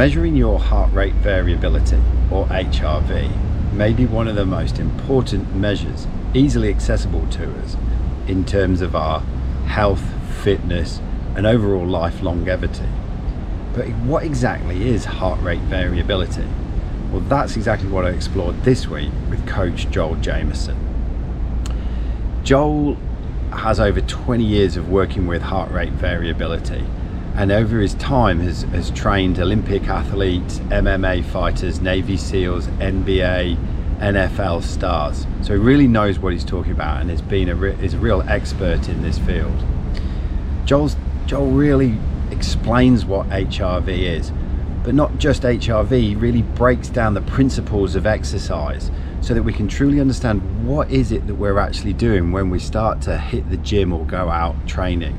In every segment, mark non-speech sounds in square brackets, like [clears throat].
Measuring your heart rate variability, or HRV, may be one of the most important measures easily accessible to us in terms of our health, fitness, and overall life longevity. But what exactly is heart rate variability? Well, that's exactly what I explored this week with coach Joel Jamieson. Joel has over 20 years of working with heart rate variability and over his time has, has trained Olympic athletes, MMA fighters, Navy SEALs, NBA, NFL stars. So he really knows what he's talking about and has been a re- is a real expert in this field. Joel's, Joel really explains what HRV is, but not just HRV, he really breaks down the principles of exercise so that we can truly understand what is it that we're actually doing when we start to hit the gym or go out training.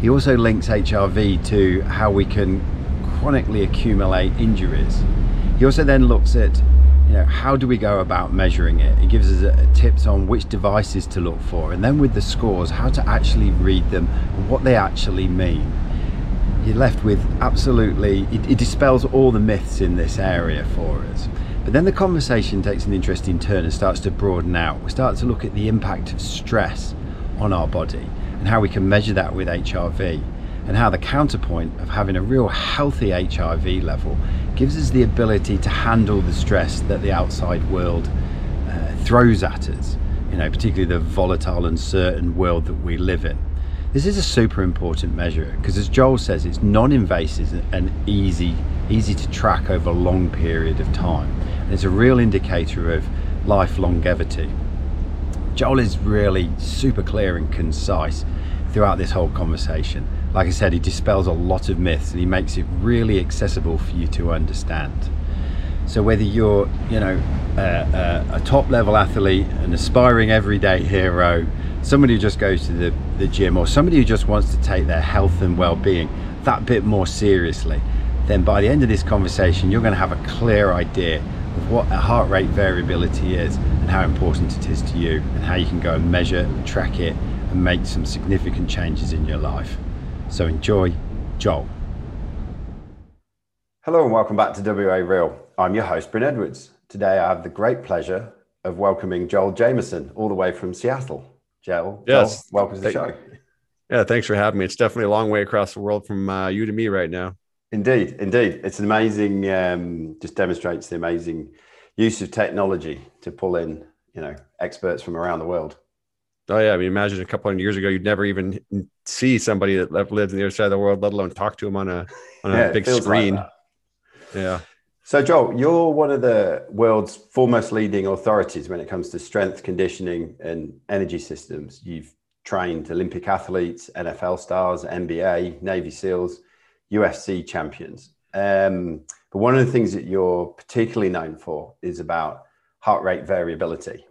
He also links HRV to how we can chronically accumulate injuries. He also then looks at you know how do we go about measuring it? He gives us a, a tips on which devices to look for and then with the scores how to actually read them and what they actually mean. You're left with absolutely it, it dispels all the myths in this area for us. But then the conversation takes an interesting turn and starts to broaden out. We start to look at the impact of stress on our body and how we can measure that with HRV and how the counterpoint of having a real healthy HRV level gives us the ability to handle the stress that the outside world uh, throws at us, you know, particularly the volatile, uncertain world that we live in. This is a super important measure because, as Joel says, it's non-invasive and easy, easy to track over a long period of time. And it's a real indicator of life longevity. Joel is really super clear and concise throughout this whole conversation. Like I said, he dispels a lot of myths and he makes it really accessible for you to understand. So whether you're, you know, uh, a top level athlete, an aspiring everyday hero, somebody who just goes to the, the gym, or somebody who just wants to take their health and well-being that bit more seriously, then by the end of this conversation, you're going to have a clear idea of what a heart rate variability is and how important it is to you and how you can go and measure, and track it, and make some significant changes in your life. So enjoy, Joel. Hello and welcome back to WA Real. I'm your host, Bryn Edwards. Today I have the great pleasure of welcoming Joel Jamieson all the way from Seattle. Joel, yes, Joel, welcome to the show. Yeah, thanks for having me. It's definitely a long way across the world from uh, you to me right now. Indeed, indeed. It's an amazing, um, just demonstrates the amazing use of technology to pull in, you know, experts from around the world. Oh yeah, I mean, imagine a couple of years ago, you'd never even see somebody that lives on the other side of the world, let alone talk to them on a on a [laughs] yeah, big screen. Like yeah. So, Joel, you're one of the world's foremost leading authorities when it comes to strength conditioning and energy systems. You've trained Olympic athletes, NFL stars, NBA, Navy SEALs, UFC champions. Um, but one of the things that you're particularly known for is about heart rate variability.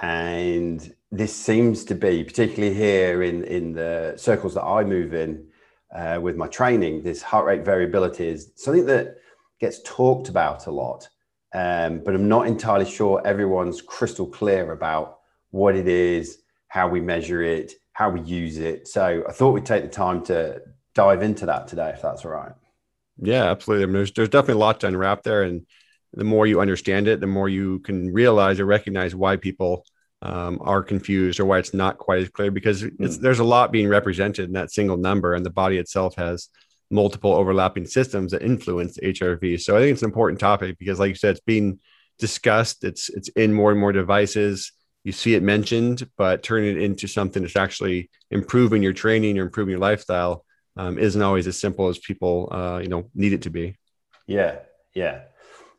And this seems to be, particularly here in, in the circles that I move in uh, with my training, this heart rate variability is something that gets talked about a lot. Um, but I'm not entirely sure everyone's crystal clear about what it is, how we measure it, how we use it. So I thought we'd take the time to dive into that today, if that's all right. Yeah, absolutely. I mean, there's, there's definitely a lot to unwrap there. And the more you understand it, the more you can realize or recognize why people um, are confused or why it's not quite as clear because mm. there's a lot being represented in that single number and the body itself has multiple overlapping systems that influence HRV. So I think it's an important topic because like you said, it's being discussed. It's, it's in more and more devices. You see it mentioned, but turning it into something that's actually improving your training or improving your lifestyle um, isn't always as simple as people, uh, you know, need it to be. Yeah. Yeah.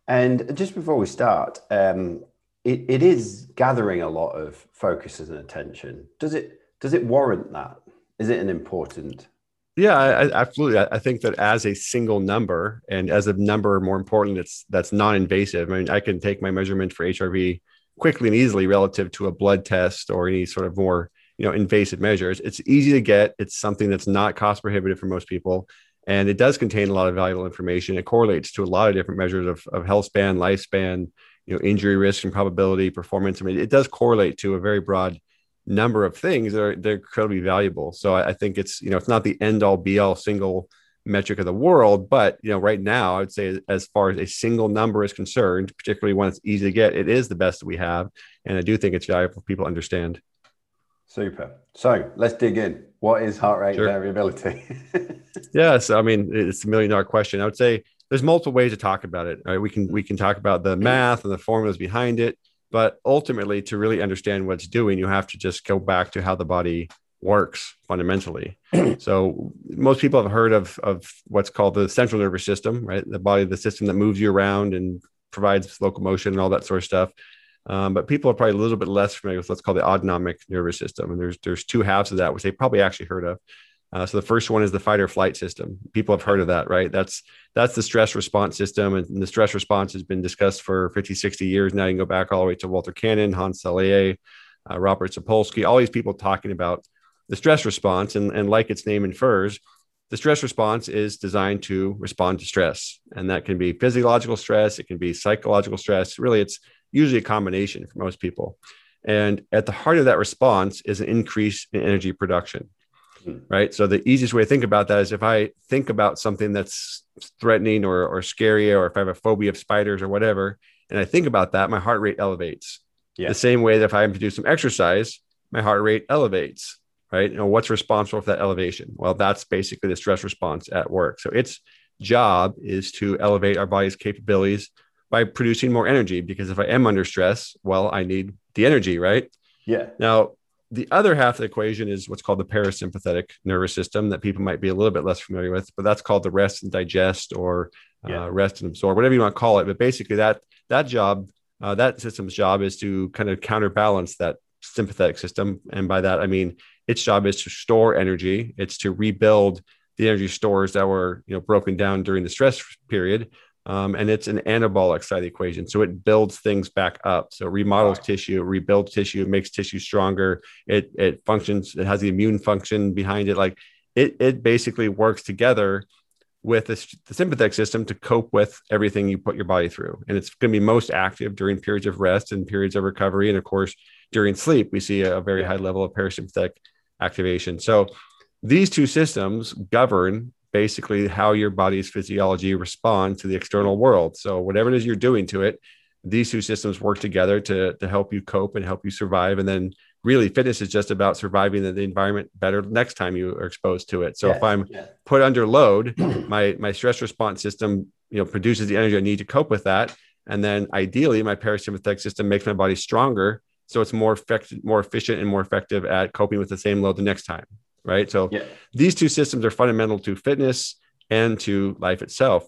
And just before we start, um, it, it is gathering a lot of focus and attention. Does it does it warrant that? Is it an important? Yeah, I, absolutely. I think that as a single number and as a number more important, it's that's non-invasive. I mean, I can take my measurement for HRV quickly and easily relative to a blood test or any sort of more you know invasive measures. It's easy to get. It's something that's not cost prohibitive for most people, and it does contain a lot of valuable information. It correlates to a lot of different measures of, of health span, lifespan, you know injury risk and probability performance i mean it does correlate to a very broad number of things that are they're incredibly valuable so I, I, think it's you know it's not the end all be all single metric of the world. But you know, right now, I would say as far as a single number is concerned, particularly when it's easy to get, it is the best that we have, and I do think it's valuable for people to understand. Super. So let's dig in. What is heart rate sure. variability? [laughs] yeah, so I mean, it's a million dollar question. I would say there's multiple ways to talk about it. Right? We can we can talk about the mm-hmm. math and the formulas behind it, but ultimately, to really understand what it's doing, you have to just go back to how the body works fundamentally. [clears throat] so most people have heard of of what's called the central nervous system, right? The body, the system that moves you around and provides locomotion and all that sort of stuff. Um, but people are probably a little bit less familiar with what's called the autonomic nervous system, and there's there's two halves of that, which they probably actually heard of. Uh, so the first one is the fight or flight system. People have heard of that, right? That's that's the stress response system, and the stress response has been discussed for 50, 60 years now. You can go back all the way to Walter Cannon, Hans Selye, uh, Robert Sapolsky, all these people talking about the stress response. And, and like its name infers, the stress response is designed to respond to stress. And that can be physiological stress, it can be psychological stress. Really, it's usually a combination for most people. And at the heart of that response is an increase in energy production. Hmm. Right. So the easiest way to think about that is if I think about something that's threatening or, or scary, or if I have a phobia of spiders or whatever, and I think about that, my heart rate elevates. Yeah. The same way that if I do some exercise, my heart rate elevates right? You know, what's responsible for that elevation? Well, that's basically the stress response at work. So its job is to elevate our body's capabilities by producing more energy because if I am under stress, well, I need the energy, right? Yeah. Now, the other half of the equation is what's called the parasympathetic nervous system that people might be a little bit less familiar with, but that's called the rest and digest or uh, yeah. uh, rest and absorb, whatever you want to call it. But basically, that that job, uh, that system's job is to kind of counterbalance that sympathetic system, and by that I mean its job is to store energy. It's to rebuild the energy stores that were you know broken down during the stress period. Um, and it's an anabolic side of the equation. So it builds things back up. So it remodels right. tissue, rebuilds tissue, makes tissue stronger. It it functions. It has the immune function behind it. Like it it basically works together with the sympathetic system to cope with everything you put your body through. And it's going to be most active during periods of rest and periods of recovery. And of course, during sleep, we see a very high level of parasympathetic activation. So these two systems govern basically how your body's physiology responds to the external world. So whatever it is you're doing to it, these two systems work together to, to help you cope and help you survive. And then really fitness is just about surviving the, the environment better next time you are exposed to it. So if I'm put under load, [clears throat] my my stress response system, you know, produces the energy I need to cope with that. And then ideally my parasympathetic system makes my body stronger so it's more effective, more efficient, and more effective at coping with the same load the next time. Right. So yeah. these two systems are fundamental to fitness and to life itself.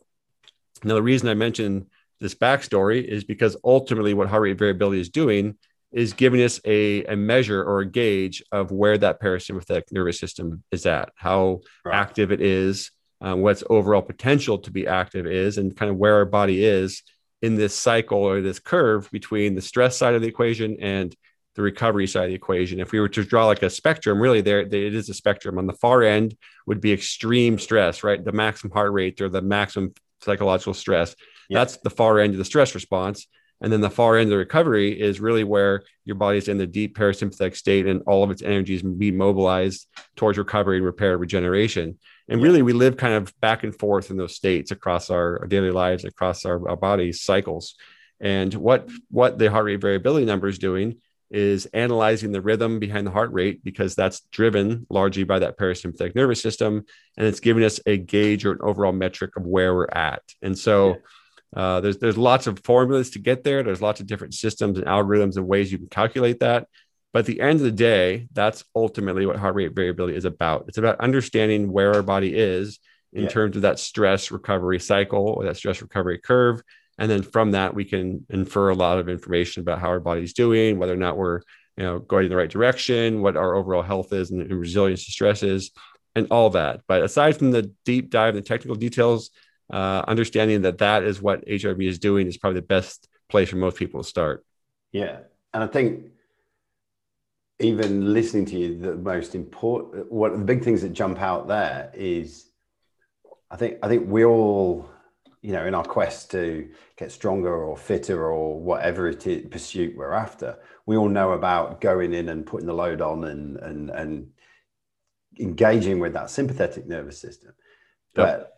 Now, the reason I mentioned this backstory is because ultimately, what heart rate variability is doing is giving us a, a measure or a gauge of where that parasympathetic nervous system is at, how right. active it is, um, what's overall potential to be active is, and kind of where our body is in this cycle or this curve between the stress side of the equation and the recovery side of the equation. If we were to draw like a spectrum, really there it is a spectrum. On the far end would be extreme stress, right? The maximum heart rate or the maximum psychological stress. Yeah. That's the far end of the stress response. And then the far end of the recovery is really where your body is in the deep parasympathetic state and all of its energies be mobilized towards recovery and repair regeneration. And really, we live kind of back and forth in those states across our, our daily lives, across our, our bodies cycles. And what what the heart rate variability number is doing is analyzing the rhythm behind the heart rate because that's driven largely by that parasympathetic nervous system, and it's giving us a gauge or an overall metric of where we're at. And so. Uh, there's there's lots of formulas to get there. There's lots of different systems and algorithms and ways you can calculate that. But at the end of the day, that's ultimately what heart rate variability is about. It's about understanding where our body is in yeah. terms of that stress recovery cycle or that stress recovery curve. And then from that, we can infer a lot of information about how our body's doing, whether or not we're you know going in the right direction, what our overall health is and, resilience to stress is, and all that. But aside from the deep dive and the technical details, uh, understanding that that is what HRV is doing is probably the best place for most people to start. Yeah, and I think even listening to you, the most important, one of the big things that jump out there is, I think I think we all, you know, in our quest to get stronger or fitter or whatever it is pursuit we're after, we all know about going in and putting the load on and and and engaging with that sympathetic nervous system. But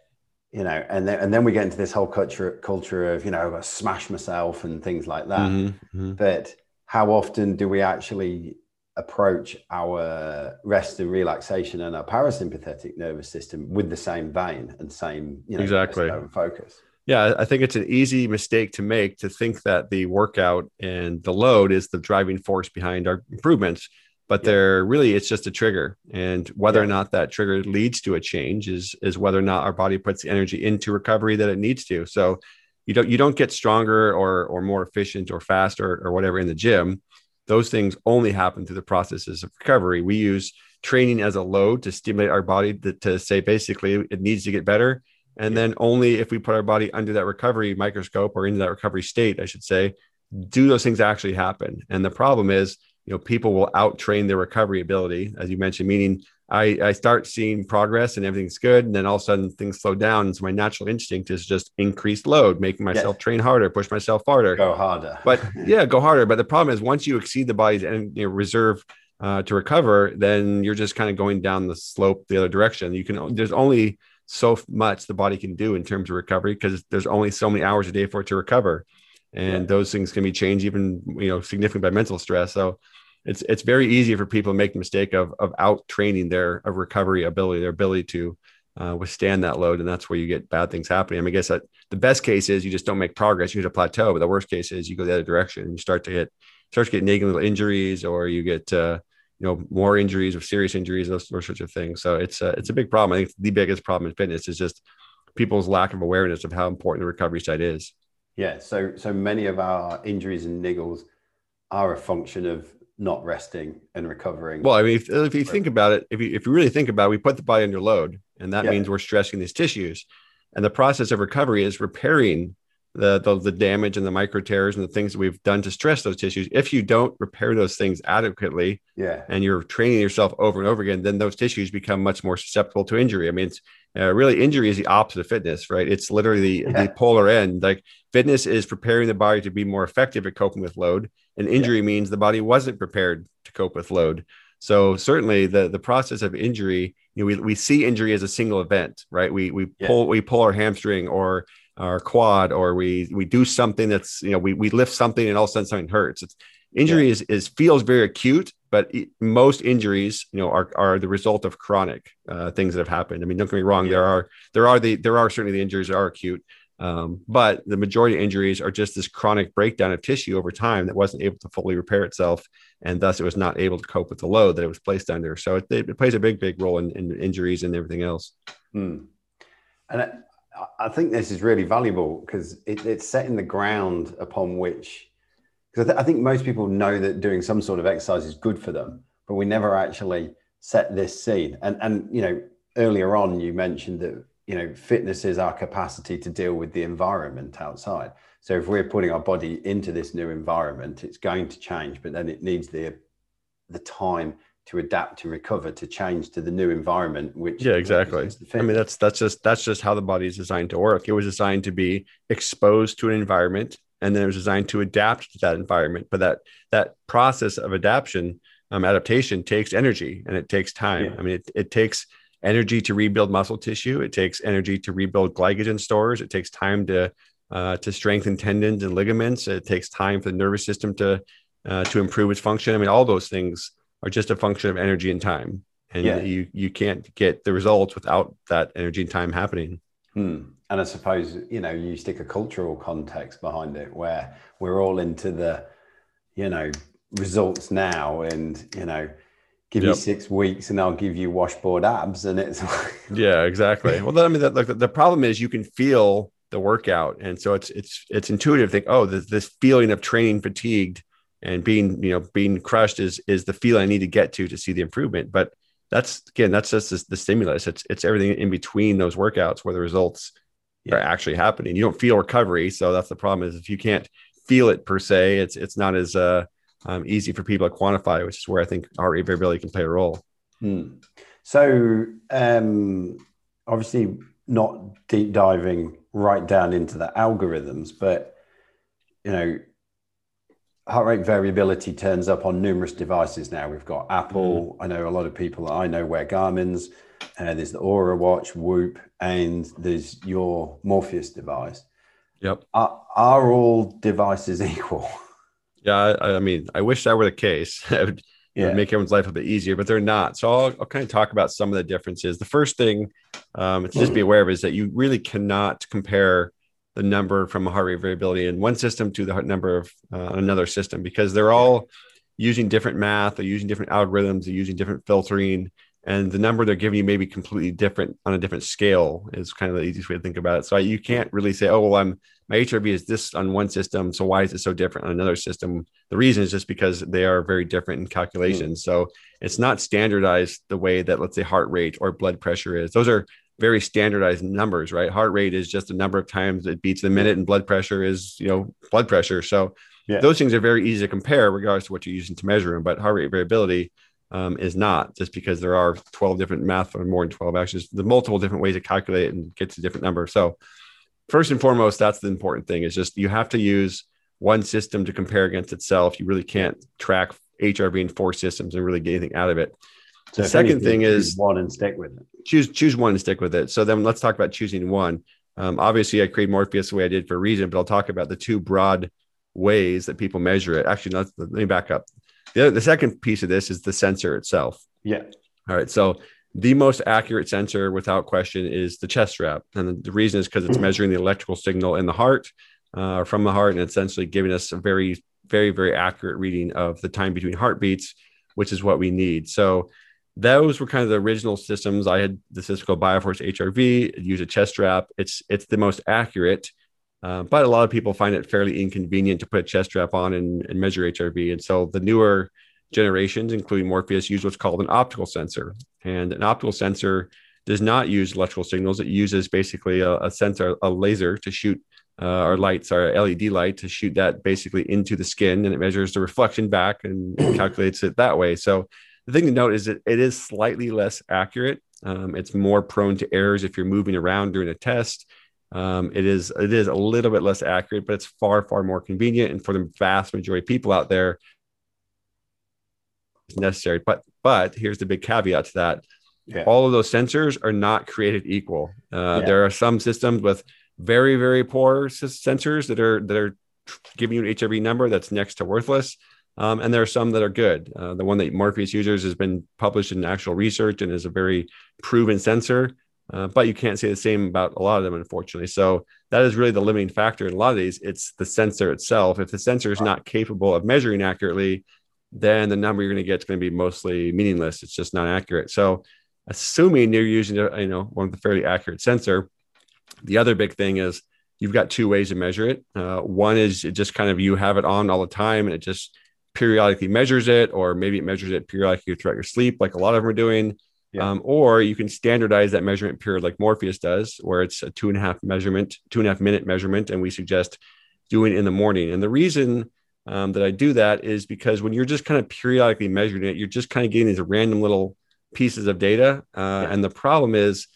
you know, and then and then we get into this whole culture culture of you know, I've got to smash myself and things like that. Mm-hmm, mm-hmm. But how often do we actually approach our rest and relaxation and our parasympathetic nervous system with the same vein and same you know Exactly. focus? Yeah, I think it's an easy mistake to make to think that the workout and the load is the driving force behind our improvements, but Yeah. they're really it's just a trigger. And whether or not that trigger leads to a change is is whether or not our body puts the energy into recovery that it needs to. So you don't you don't get stronger or or more efficient or faster or whatever in the gym. Those things only happen through the processes of recovery. We use training as a load to stimulate our body to, to say basically it needs to get better and then only if we put our body under that recovery microscope or into that recovery state, I should say, do those things actually happen. And the problem is, you know, people will out train their recovery ability, as you mentioned, meaning I, I start seeing progress and everything's good. And then all of a sudden things slow down. And so my natural instinct is just increased load, making myself train harder, push myself harder. Go harder. But [laughs] yeah, go harder. But the problem is once you exceed the body's en- you know, reserve uh, to recover, then you're just kind of going down the slope the other direction. You can there's only so much the body can do in terms of recovery because there's only so many hours a day for it to recover, and Yeah. those things can be changed even you know significantly by mental stress. So it's it's very easy for people to make the mistake of of out training their of recovery ability, their ability to uh, withstand that load, and that's where you get bad things happening. I mean, I guess that the best case is you just don't make progress, you hit a plateau, but the worst case is you go the other direction and you start to get start to get nagging little injuries, or you get uh, you know more injuries or serious injuries, those, those sorts of things. So it's a, it's a big problem. I think the biggest problem in fitness is just people's lack of awareness of how important the recovery side is. Yeah, so so many of our injuries and niggles are a function of not resting and recovering. Well, I mean, if, if you think about it, if you, if you really think about it, we put the body under load, and that Yeah. means we're stressing these tissues. And the process of recovery is repairing the, the, the damage and the micro tears and the things that we've done to stress those tissues. If you don't repair those things adequately yeah, and you're training yourself over and over again, then those tissues become much more susceptible to injury. I mean, it's uh, really injury is the opposite of fitness, right? It's literally the, Yeah. the polar end. Like fitness is preparing the body to be more effective at coping with load, and injury means the body wasn't prepared to cope with load. So certainly the the process of injury, you know, we, we see injury as a single event, right? We we Yeah. pull we pull our hamstring or our quad, or we we do something that's you know we we lift something and all of a sudden something hurts. It's, injury is is feels very acute, but it, most injuries you know are are the result of chronic uh, things that have happened. I mean, don't get me wrong, Yeah. there are there are the there are certainly the injuries that are acute. Um, but the majority of injuries are just this chronic breakdown of tissue over time that wasn't able to fully repair itself and thus it was not able to cope with the load that it was placed under. So it, it plays a big, big role in, in injuries and everything else. Hmm. And I, I think this is really valuable because it, it's setting the ground upon which, because I, th- I think most people know that doing some sort of exercise is good for them, but we never actually set this scene. And and you know, earlier on you mentioned that you know fitness is our capacity to deal with the environment outside. So if we're putting our body into this new environment, it's going to change, but then it needs the the time to adapt and recover to change to the new environment which Yeah, exactly. I mean, that's that's just that's just how the body is designed to work. It was designed to be exposed to an environment, and then it was designed to adapt to that environment. But that that process of adaptation, um, adaptation takes energy and it takes time. Yeah. I mean, it, it takes energy to rebuild muscle tissue. It takes energy to rebuild glycogen stores. It takes time to uh, to strengthen tendons and ligaments. It takes time for the nervous system to uh, to improve its function. I mean, all those things are just a function of energy and time, and Yeah. you you can't get the results without that energy and time happening. Hmm. And I suppose, you know, you stick a cultural context behind it where we're all into the, you know, results now and, you know, give you six weeks and I'll give you washboard abs. And it's like, [laughs] Yeah, exactly. well, then, I mean, that, like, the problem is you can feel the workout, and so it's it's it's intuitive. to Think, oh, this, this feeling of training fatigued and being you know being crushed is is the feel I need to get to to see the improvement. But that's again, that's just the, the stimulus. It's it's everything in between those workouts where the results Yeah. are actually happening. You don't feel recovery, so that's the problem. Is if you can't feel it per se, it's it's not as uh, um, easy for people to quantify, which is where I think heart rate variability can play a role. Hmm. So, um, obviously, not deep diving right down into the algorithms, but you know, heart rate variability turns up on numerous devices now. We've got Apple. I know a lot of people that I know wear Garmin's. Uh, there's the Oura Watch, Whoop, and there's your Morpheus device. Yep. Are, are all devices [laughs] equal? Yeah, I, I mean, I wish that were the case. [laughs] yeah. would make everyone's life a bit easier, but they're not. So I'll, I'll, kind of talk about some of the differences. The first thing um, to just be aware of is that you really cannot compare the number from a heart rate variability in one system to the number of uh, another system because they're all using different math, they're using different algorithms, they're using different filtering, and the number they're giving you may be completely different on a different scale. Is kind of the easiest way to think about it. So you can't really say, "Oh, well, I'm my HRV is this on one system, so why is it so different on another system?" The reason is just because they are very different in calculations. Mm. So it's not standardized the way that, let's say, heart rate or blood pressure is. Those are very standardized numbers, right? Heart rate is just the number of times it beats a minute, and blood pressure is, you know, blood pressure. So yeah. those things are very easy to compare, regardless of what you're using to measure them. But heart rate variability um, is not just because there are 12 different math or more than 12 actually the multiple different ways to calculate and get to different numbers. So first and foremost, that's the important thing is just you have to use one system to compare against itself. You really can't track HRV in four systems and really get anything out of it. So the second thing is one and stick with it. Choose choose one and stick with it. So then let's talk about choosing one. Um, obviously, I created Morpheus the way I did for a reason, but I'll talk about the two broad ways that people measure it. Actually, let me back up. The, the second piece of this is the sensor itself. Yeah. All right. So the most accurate sensor, without question, is the chest strap, and the reason is because it's measuring the electrical signal in the heart uh, from the heart, and essentially giving us a very, very, very accurate reading of the time between heartbeats, which is what we need. So those were kind of the original systems. I had the Cisco Bioforce HRV, use a chest strap. It's it's the most accurate, uh, but a lot of people find it fairly inconvenient to put a chest strap on and, and measure HRV. And so the newer generations, including Morpheus, use what's called an optical sensor. And an optical sensor does not use electrical signals. It uses basically a, a sensor, a laser to shoot uh, our lights, our LED light to shoot that basically into the skin and it measures the reflection back and [clears throat] calculates it that way. So the thing to note is that it is slightly less accurate. Um, it's more prone to errors if you're moving around during a test. Um, it is it is a little bit less accurate, but it's far far more convenient. And for the vast majority of people out there, it's necessary. But but here's the big caveat to that: yeah. all of those sensors are not created equal. Uh, yeah. There are some systems with very very poor sensors that are that are giving you an HRV number that's next to worthless. Um, and there are some that are good. Uh, the one that Morpheus uses has been published in actual research and is a very proven sensor. Uh, but you can't say the same about a lot of them, unfortunately. So that is really the limiting factor in a lot of these. It's the sensor itself. If the sensor is not capable of measuring accurately, then the number you're going to get is going to be mostly meaningless. It's just not accurate. So, assuming you're using a, you know one of the fairly accurate sensor, the other big thing is you've got two ways to measure it. Uh, one is it just kind of you have it on all the time, and it just periodically measures it, or maybe it measures it periodically throughout your sleep, like a lot of them are doing. Yeah. Um, or you can standardize that measurement period like Morpheus does, where it's a two and a half measurement, two and a half minute measurement, and we suggest doing it in the morning. And the reason um, that I do that is because when you're just kind of periodically measuring it, you're just kind of getting these random little pieces of data. Uh, yeah. And the problem is,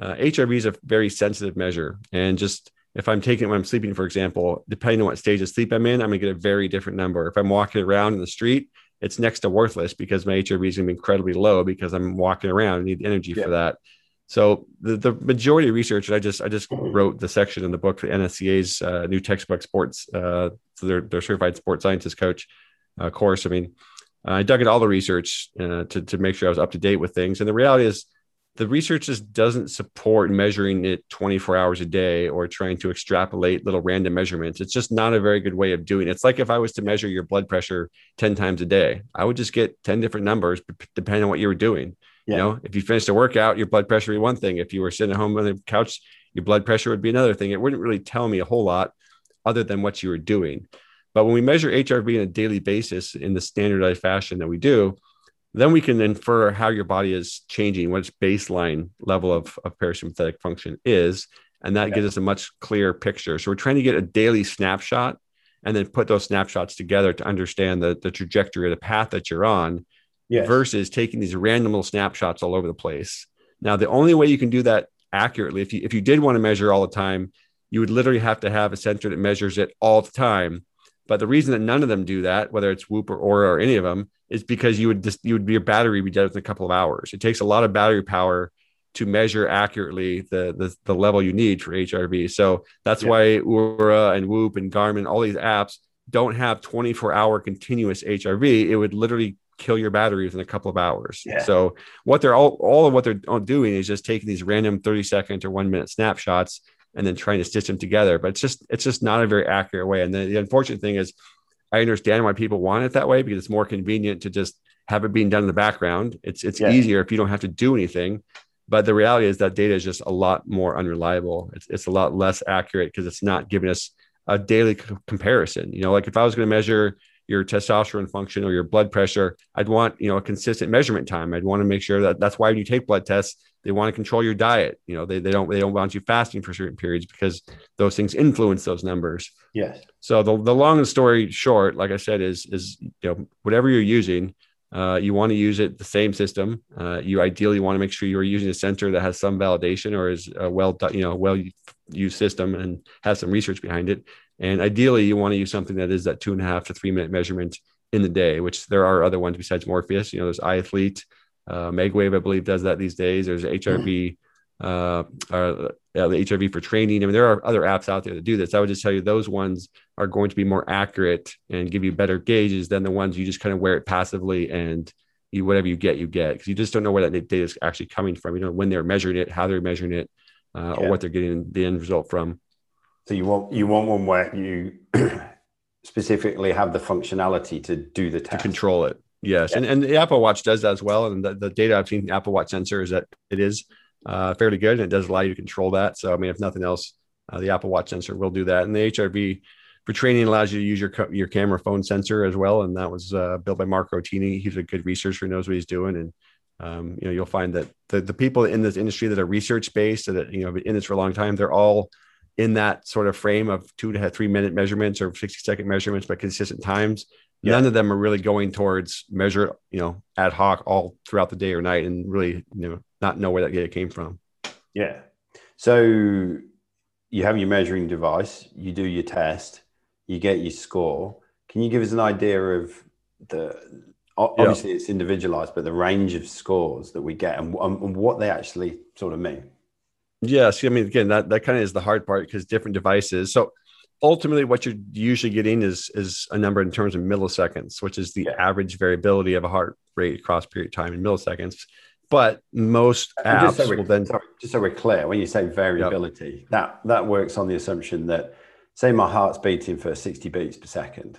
uh, HRV is a very sensitive measure, and just if I'm taking it when I'm sleeping, for example, depending on what stage of sleep I'm in, I'm gonna get a very different number. If I'm walking around in the street, it's next to worthless because my HRV is gonna be incredibly low because I'm walking around and need energy yeah. for that. So the, the majority of research, I just I just wrote the section in the book for NSCA's uh, new textbook sports, uh, so their their certified sports scientist coach uh, course. I mean, I dug into all the research uh, to to make sure I was up to date with things, and the reality is the research just doesn't support measuring it 24 hours a day or trying to extrapolate little random measurements. It's just not a very good way of doing it. It's like if I was to measure your blood pressure 10 times a day, I would just get 10 different numbers depending on what you were doing. Yeah. You know, if you finished a workout, your blood pressure would be one thing. If you were sitting at home on the couch, your blood pressure would be another thing. It wouldn't really tell me a whole lot other than what you were doing. But when we measure HRV on a daily basis in the standardized fashion that we do, then we can infer how your body is changing, what its baseline level of, of parasympathetic function is. And that yeah. gives us a much clearer picture. So we're trying to get a daily snapshot and then put those snapshots together to understand the, the trajectory of the path that you're on yes. versus taking these random little snapshots all over the place. Now, the only way you can do that accurately, if you, if you did want to measure all the time, you would literally have to have a sensor that measures it all the time But the reason that none of them do that, whether it's Whoop or Oura or any of them, is because you would just you would be your battery would be dead within a couple of hours. It takes a lot of battery power to measure accurately the the, the level you need for HRV. So that's yeah. why Oura and Whoop and Garmin, all these apps don't have 24 hour continuous HRV. It would literally kill your battery within a couple of hours. Yeah. So what they're all all of what they're uh, doing is just taking these random 30 second or one minute snapshots and then trying to stitch them together. But it's just it's just not a very accurate way. And the, the unfortunate thing is, I understand why people want it that way because it's more convenient to just have it being done in the background. It's it's yeah. easier if you don't have to do anything. But the reality is that data is just a lot more unreliable. It's it's a lot less accurate because it's not giving us a daily c- comparison. You know, like if I was going to measure your testosterone function or your blood pressure, I'd want, you know, a consistent measurement time. I'd want to make sure that that's why when you take blood tests, they want to control your diet. You know, they, they don't, they don't want you fasting for certain periods because those things influence those numbers. Yes. So the, the long story short, like I said, is, is, you know, whatever you're using, uh, you want to use it the same system. Uh, you ideally want to make sure you are using a center that has some validation or is a well, you know, well used system and has some research behind it. And ideally, you want to use something that is that two and a half to three minute measurement in the day, which there are other ones besides Morpheus. You know, there's ithlete, uh, Megwave, I believe, does that these days. There's HRV, uh, uh, the HRV4Training. I mean, there are other apps out there that do this. I would just tell you those ones are going to be more accurate and give you better gauges than the ones you just kind of wear it passively and you whatever you get, you get because you just don't know where that data is actually coming from. You know when they're measuring it, how they're measuring it, uh, yeah. or what they're getting the end result from. So you want you want one where you [clears throat] specifically have the functionality to do the test. To control it. Yes. Yeah. And, and the Apple Watch does that as well. And the, the data I've seen the Apple Watch sensor is that it is uh, fairly good and it does allow you to control that. So, I mean, if nothing else, uh, the Apple Watch sensor will do that. And the HRV for training allows you to use your, your camera phone sensor as well. And that was uh, built by Marco Altini. He's a good researcher, knows what he's doing. And, um, you know, you'll find that the, the people in this industry that are research based, that, you know, been in this for a long time, they're all in that sort of frame of two to three minute measurements or 60 second measurements, but consistent times. Yeah. None of them are really going towards measure, you know, ad hoc all throughout the day or night and really, you know, not know where that data came from. Yeah. So you have your measuring device, you do your test, you get your score. Can you give us an idea of the obviously yeah. it's individualized, but the range of scores that we get and, and what they actually sort of mean? Yes, I mean again that that kind of is the hard part because different devices. So ultimately, what you're usually getting is is a number in terms of milliseconds, which is the average variability of a heart rate across period of time in milliseconds. But most apps so will then sorry, just so we're clear, when you say variability, yep. that that works on the assumption that say my heart's beating for 60 beats per second,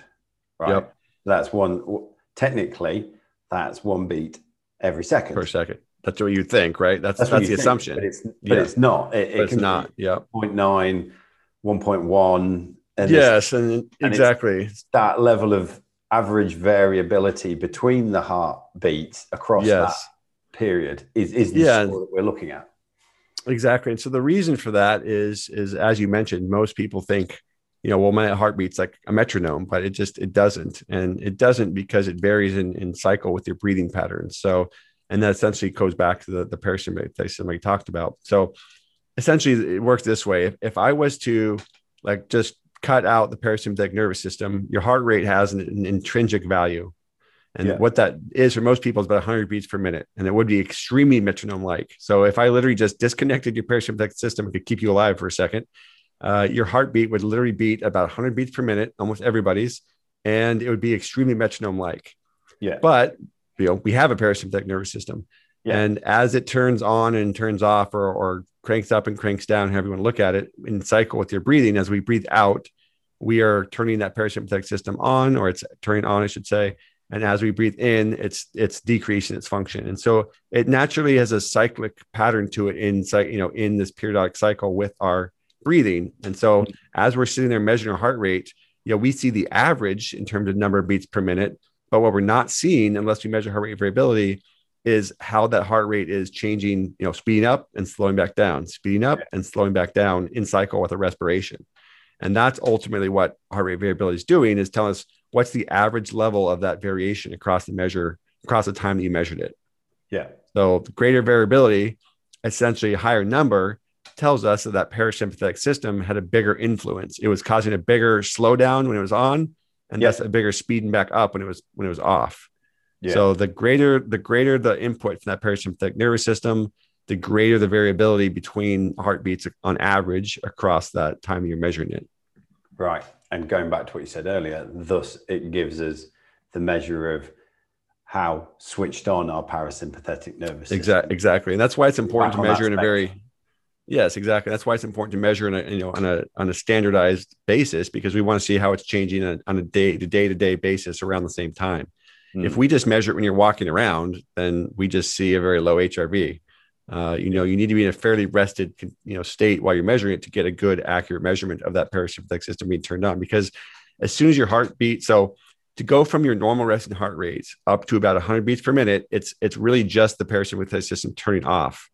right? Yep. That's one technically that's one beat every second per second. That's what you think, right? That's that's, that's the think, assumption. But it's but yeah. it's not. It, it it's not. Yeah. 0.9, 1.1. And yes, and, and exactly that level of average variability between the heartbeats across yes. that period is is the yeah. score that we're looking at. Exactly. And so the reason for that is is as you mentioned, most people think, you know, well, my heartbeat's like a metronome, but it just it doesn't. And it doesn't because it varies in, in cycle with your breathing patterns. So and that essentially goes back to the, the parasympathetic system we talked about. So essentially it works this way. If, if I was to like just cut out the parasympathetic nervous system, your heart rate has an, an intrinsic value. And yeah. what that is for most people is about 100 beats per minute. And it would be extremely metronome like. So if I literally just disconnected your parasympathetic system, it could keep you alive for a second. Uh, your heartbeat would literally beat about 100 beats per minute, almost everybody's, and it would be extremely metronome like. Yeah. But you know, we have a parasympathetic nervous system. Yeah. And as it turns on and turns off or, or cranks up and cranks down, however you want to look at it, in cycle with your breathing, as we breathe out, we are turning that parasympathetic system on, or it's turning on, I should say. And as we breathe in, it's it's decreasing its function. And so it naturally has a cyclic pattern to it in you know, in this periodic cycle with our breathing. And so mm-hmm. as we're sitting there measuring our heart rate, you know, we see the average in terms of number of beats per minute but what we're not seeing, unless we measure heart rate variability, is how that heart rate is changing, you know, speeding up and slowing back down, speeding up and slowing back down in cycle with a respiration. And that's ultimately what heart rate variability is doing is telling us what's the average level of that variation across the measure, across the time that you measured it. Yeah. So greater variability, essentially a higher number, tells us that that parasympathetic system had a bigger influence. It was causing a bigger slowdown when it was on and Yeah. that's a bigger speeding back up when it was when it was off. Yeah. So the greater the greater the input from that parasympathetic nervous system, the greater the variability between heartbeats on average across that time you're measuring it. Right. And going back to what you said earlier, thus it gives us the measure of how switched on our parasympathetic nervous system. Exactly, exactly, and that's why it's important to measure in a very. Yes, exactly. That's why it's important to measure in a you know on a on a standardized basis because we want to see how it's changing on, on a day to day to day basis around the same time. If Mm. we just measure it when you're walking around, then we just see a very low HRV. Uh, you know, you need to be in a fairly rested, you know, state while you're measuring it to get a good, accurate measurement of that parasympathetic system being turned on. Because as soon as your heart beats, so to go from your normal resting heart rates up to about 100 beats per minute, it's it's really just the parasympathetic system turning off.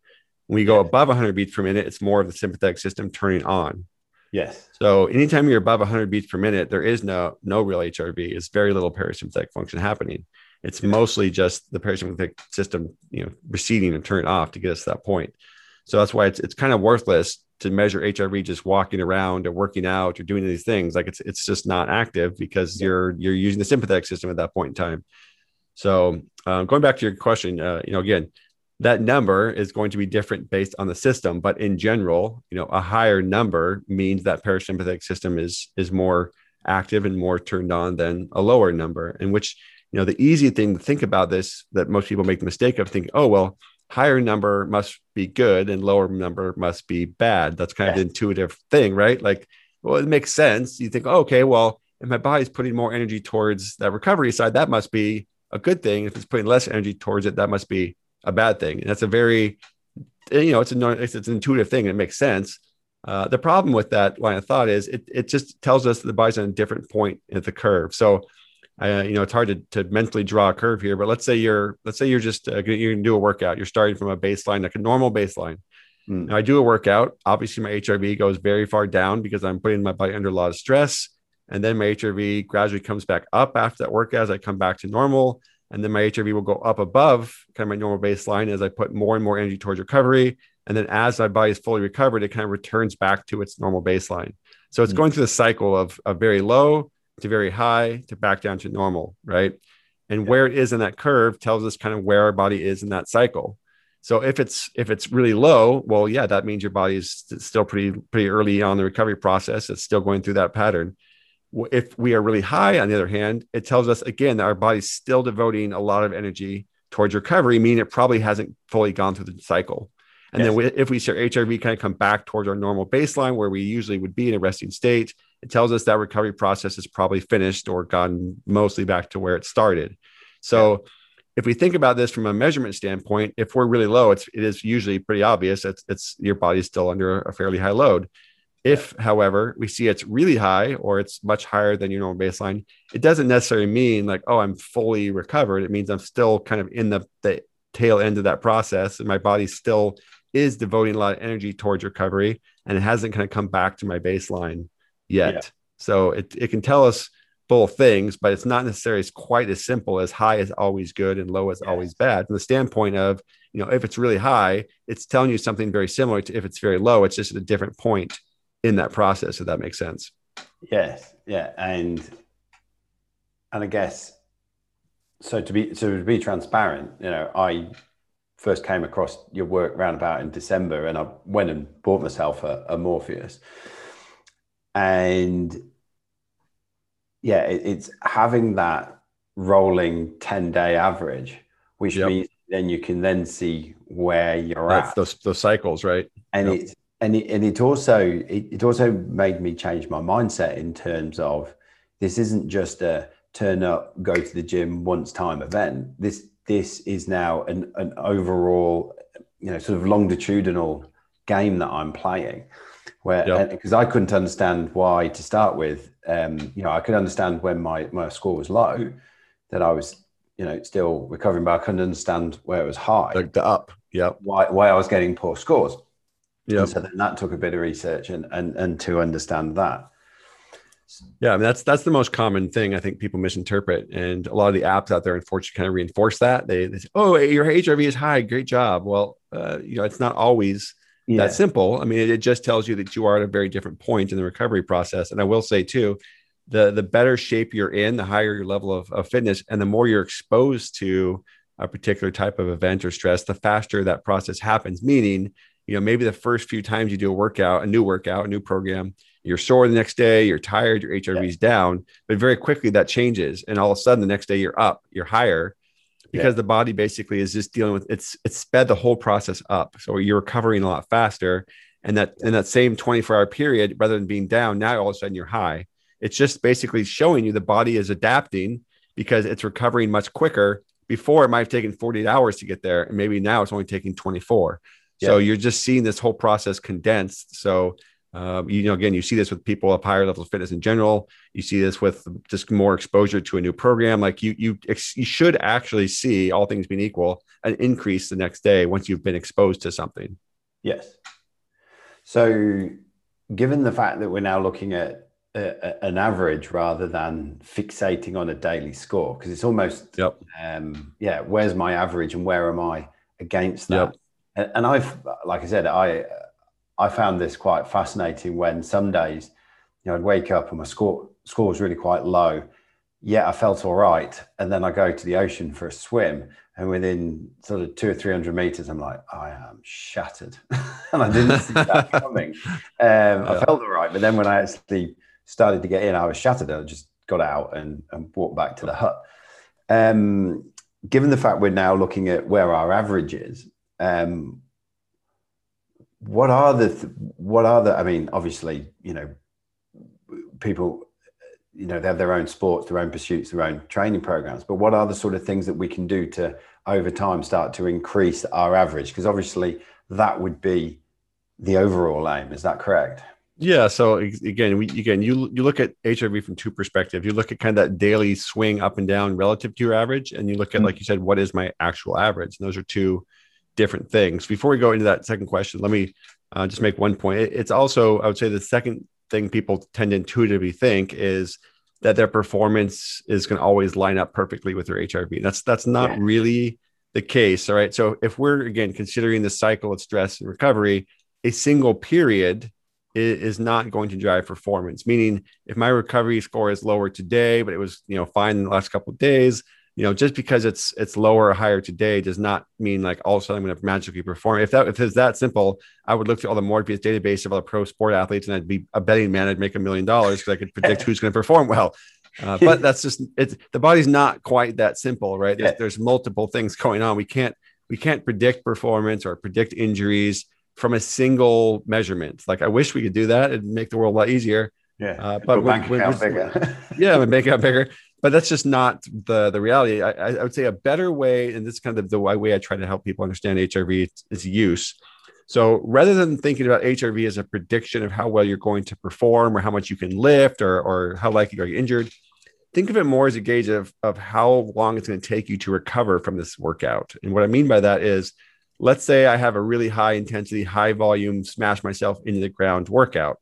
When we go Yeah. above 100 beats per minute, it's more of the sympathetic system turning on. Yes. So anytime you're above 100 beats per minute, there is no no real HRV. It's very little parasympathetic function happening. It's Yeah. mostly just the parasympathetic system, you know, receding and turning off to get us to that point. So that's why it's it's kind of worthless to measure HRV just walking around or working out or doing these things. Like it's it's just not active because Yeah. you're you're using the sympathetic system at that point in time. So um, going back to your question, uh, you know, again, that number is going to be different based on the system but in general you know a higher number means that parasympathetic system is is more active and more turned on than a lower number. In which you know the easy thing to think about this that most people make the mistake of thinking oh well higher number must be good and lower number must be bad. That's kind of Yeah. the intuitive thing right? Like well it makes sense. You think oh, okay well if my body's putting more energy towards that recovery side that must be a good thing. If it's putting less energy towards it that must be a bad thing. And that's a very, you know, it's a it's, it's an intuitive thing. And it makes sense. Uh, the problem with that line of thought is it, it just tells us that the body's on a different point at the curve. So, uh, you know, it's hard to, to mentally draw a curve here, but let's say you're, let's say you're just, uh, you're gonna do a workout. You're starting from a baseline, like a normal baseline. Mm. Now I do a workout. Obviously my HRV goes very far down because I'm putting my body under a lot of stress. And then my HRV gradually comes back up after that workout as I come back to normal and then my HRV will go up above kind of my normal baseline as I put more and more energy towards recovery. And then as my body is fully recovered, it kind of returns back to its normal baseline. So it's Mm. going through the cycle of, of very low to very high to back down to normal, right? And Yeah. where it is in that curve tells us kind of where our body is in that cycle. So if it's if it's really low, well, yeah, that means your body is still pretty pretty early on the recovery process. It's still going through that pattern. If we are really high, on the other hand, it tells us again that our body's still devoting a lot of energy towards recovery, meaning it probably hasn't fully gone through the cycle. And then we, if we see our HRV kind of come back towards our normal baseline where we usually would be in a resting state, it tells us that recovery process is probably finished or gone mostly back to where it started. So if we think about this from a measurement standpoint, if we're really low, it's it is usually pretty obvious. It's it's your body's still under a fairly high load. If, however, we see it's really high or it's much higher than your normal baseline, it doesn't necessarily mean like, oh, I'm fully recovered. It means I'm still kind of in the, the tail end of that process and my body still is devoting a lot of energy towards recovery and it hasn't kind of come back to my baseline yet. Yeah. So it, it can tell us both things, but it's not necessarily quite as simple as high is always good and low is Yes. always bad. From the standpoint of, you know, if it's really high, it's telling you something very similar to if it's very low, it's just at a different point in that process, if that makes sense. Yes, yeah, and and I guess so to be so to be transparent, you know, I first came across your work roundabout in December, and I went and bought myself a, a Morpheus, and yeah, it, it's having that rolling ten day average, which Yep. means then you can then see where you're That's at those those cycles, right? and Yep. it and it, and it also it, it also made me change my mindset in terms of this isn't just a turn up go to the gym once time event this this is now an, an overall you know sort of longitudinal game that i'm playing where Yep. because i couldn't understand why to start with um you know i could understand when my my score was low that i was you know still recovering but i couldn't understand where it was high The, the up. Yep. why why i was getting poor scores Yep. and so then that took a bit of research and, and, and to understand that. Yeah, I mean that's that's the most common thing I think people misinterpret, and a lot of the apps out there, unfortunately, kind of reinforce that. They, they say, "Oh, your HRV is high, great job." Well, uh, you know, it's not always Yeah. that simple. I mean, it, it just tells you that you are at a very different point in the recovery process. And I will say too, the the better shape you're in, the higher your level of, of fitness, and the more you're exposed to a particular type of event or stress, the faster that process happens. Meaning, you know, maybe the first few times you do a workout, a new workout, a new program, you're sore the next day, you're tired, your HRV's yeah. down, but very quickly that changes, and all of a sudden the next day you're up, you're higher, because yeah. the body basically is just dealing with it's it's sped the whole process up, so you're recovering a lot faster, and that in that same 24 hour period, rather than being down, now all of a sudden you're high. It's just basically showing you the body is adapting because it's recovering much quicker. Before it might have taken 48 hours to get there, and maybe now it's only taking 24. So you're just seeing this whole process condensed. So um, you know, again, you see this with people of higher levels of fitness in general. You see this with just more exposure to a new program. Like you, you, you should actually see all things being equal, an increase the next day once you've been exposed to something. Yes. So, given the fact that we're now looking at a, an average rather than fixating on a daily score, because it's almost, yep. um, yeah, where's my average and where am I against that? Yep. And I've, like I said, I I found this quite fascinating when some days, you know, I'd wake up and my score score was really quite low. Yet I felt all right. And then I go to the ocean for a swim. And within sort of two or 300 meters, I'm like, I am shattered. [laughs] and I didn't see that [laughs] coming. Um, yeah. I felt all right. But then when I actually started to get in, I was shattered. I just got out and, and walked back to the hut. Um, given the fact we're now looking at where our average is, um, what are the what are the i mean obviously you know people you know they have their own sports their own pursuits their own training programs but what are the sort of things that we can do to over time start to increase our average? Because obviously that would be the overall aim. Is that correct? Yeah so again we again you you look at hrv from two perspectives. You look at kind of that daily swing up and down relative to your average and you look at mm-hmm. like you said what is my actual average? And those are two different things. Before we go into that second question, let me uh, just make one point. It's also, I would say, the second thing people tend to intuitively think is that their performance is going to always line up perfectly with their HRV. That's that's not yeah. really the case. All right. So if we're again considering the cycle of stress and recovery, a single period is not going to drive performance. Meaning, if my recovery score is lower today, but it was you know fine in the last couple of days, you know, just because it's it's lower or higher today does not mean like all of a sudden I'm going to magically perform. If that if it's that simple, I would look through all the Morpheus database of all the pro sport athletes, and I'd be a betting man. I'd make a million dollars because I could predict [laughs] who's going to perform well. Uh, but that's just it's the body's not quite that simple, right? There's, yeah. there's multiple things going on. We can't we can't predict performance or predict injuries from a single measurement. Like I wish we could do that; it'd make the world a lot easier. Yeah, uh, but we're, we're, we're, yeah, make it bigger but that's just not the the reality. I, I would say a better way, and this is kind of the way I try to help people understand HRV is use. So rather than thinking about HRV as a prediction of how well you're going to perform or how much you can lift or, or how likely you're injured, think of it more as a gauge of, of how long it's going to take you to recover from this workout. And what I mean by that is, let's say I have a really high intensity, high volume, smash myself into the ground workout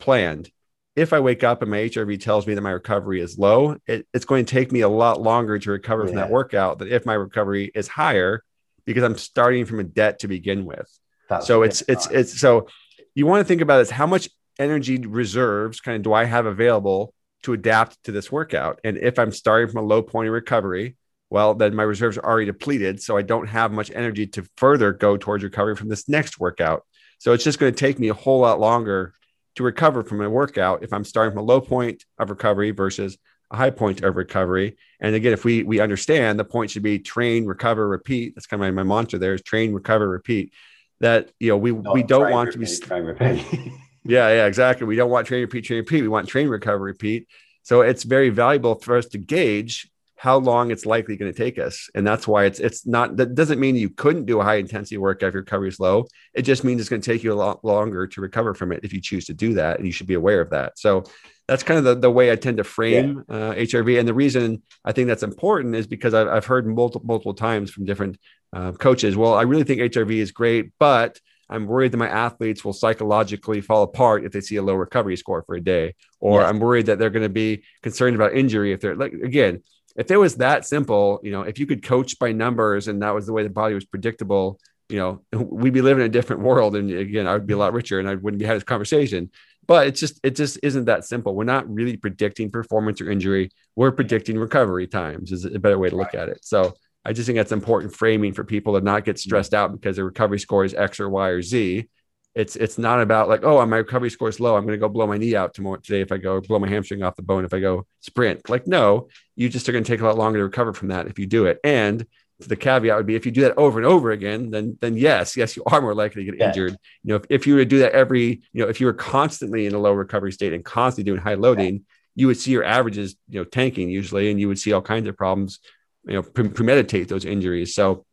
planned if I wake up and my HRV tells me that my recovery is low, it, it's going to take me a lot longer to recover yeah. from that workout than if my recovery is higher because I'm starting from a debt to begin with. That's so it's it's it's so you want to think about is how much energy reserves kind of do I have available to adapt to this workout? And if I'm starting from a low point of recovery, well, then my reserves are already depleted. So I don't have much energy to further go towards recovery from this next workout. So it's just going to take me a whole lot longer to recover from a workout if I'm starting from a low point of recovery versus a high point of recovery. And again, if we we understand the point should be train, recover, repeat. That's kind of my, my mantra there is train, recover, repeat. That you know, we no, we don't want repeat, to be repeat. [laughs] yeah, yeah, exactly. We don't want train, repeat, train, repeat. We want train, recover, repeat. So it's very valuable for us to gauge how long it's likely going to take us. And that's why it's it's not that doesn't mean you couldn't do a high intensity workout if your recovery is low. It just means it's going to take you a lot longer to recover from it if you choose to do that. And you should be aware of that. So that's kind of the, the way I tend to frame yeah. uh, HRV. And the reason I think that's important is because I've, I've heard multiple, multiple times from different uh, coaches, well, I really think HRV is great, but I'm worried that my athletes will psychologically fall apart if they see a low recovery score for a day, or I'm worried that they're going to be concerned about injury if they're like again if it was that simple, you know, if you could coach by numbers and that was the way the body was predictable you know, [laughs] we'd be living in a different world. And again, I would be a lot richer and I wouldn't be having this conversation. But it's just, it just isn't that simple. We're not really predicting performance or injury. We're predicting recovery times is a better way to look at it. So I just think that's important framing for people to not get mm-hmm. stressed out because the recovery score is X or Y or Z. It's it's not about like, oh, my recovery score is low. I'm going to go blow my knee out tomorrow today if I go blow my hamstring off the bone if I go sprint. Like, no, you just are going to take a lot longer to recover from that if you do it. And the caveat would be if you do that over and over again, then then yes, yes, you are more likely to get yeah. injured. You know, if, if you were to do that every, you know, if you were constantly in a low recovery state and constantly doing high loading, yeah. you would see your averages, you know, tanking usually, and you would see all kinds of problems, you know, pre- premeditate those injuries. So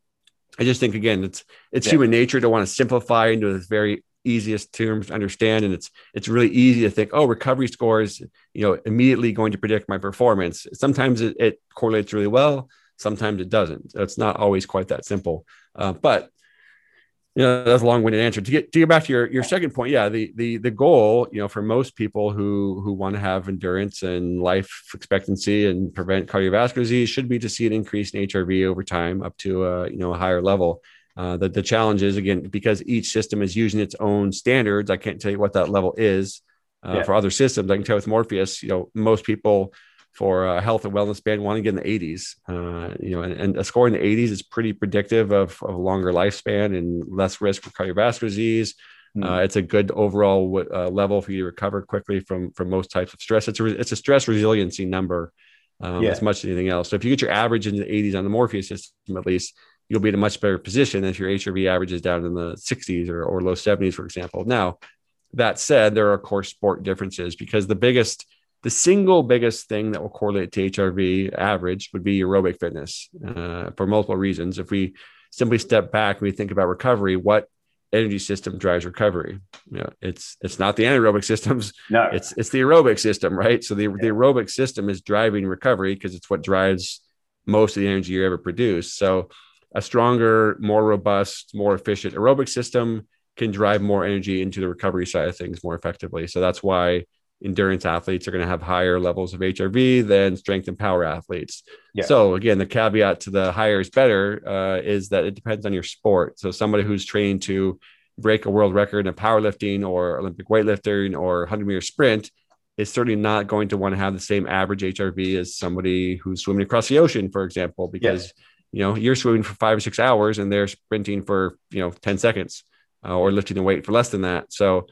I just think again, it's it's yeah. human nature to want to simplify into this very easiest terms to understand and it's it's really easy to think oh recovery scores you know immediately going to predict my performance sometimes it, it correlates really well Sometimes it doesn't. It's not always quite that simple. Uh, but you know that's a long-winded answer. To get to get back to your your second point, yeah, the the the goal, you know, for most people who who want to have endurance and life expectancy and prevent cardiovascular disease should be to see an increase in HRV over time up to a you know a higher level. Uh, the, the challenge is again because each system is using its own standards. I can't tell you what that level is uh, yeah. for other systems. I can tell with Morpheus, you know, most people for a health and wellness band want to get in the 80s. Uh, you know, and, and, a score in the 80s is pretty predictive of, of a longer lifespan and less risk for cardiovascular disease. Mm. Uh, it's a good overall uh, level for you to recover quickly from from most types of stress. It's a it's a stress resiliency number um, yeah. as much as anything else. So if you get your average in the 80s on the Morpheus system, at least you'll be in a much better position if your HRV average is down in the 60s or, or low 70s, for example. Now, that said, there are of course sport differences because the biggest the single biggest thing that will correlate to HRV average would be aerobic fitness uh, for multiple reasons. If we simply step back and we think about recovery, what energy system drives recovery? You know, it's it's not the anaerobic systems. No, it's it's the aerobic system, right? So the, yeah. the aerobic system is driving recovery because it's what drives most of the energy you ever produce. So a stronger, more robust, more efficient aerobic system can drive more energy into the recovery side of things more effectively. So that's why endurance athletes are going to have higher levels of HRV than strength and power athletes. Yeah. So again, the caveat to the higher is better uh, is that it depends on your sport. So somebody who's trained to break a world record in powerlifting or Olympic weightlifting or 100 meter sprint is certainly not going to want to have the same average HRV as somebody who's swimming across the ocean, for example, because yes. You know you're swimming for five or six hours and they're sprinting for you know 10 seconds uh, or lifting the weight for less than that. So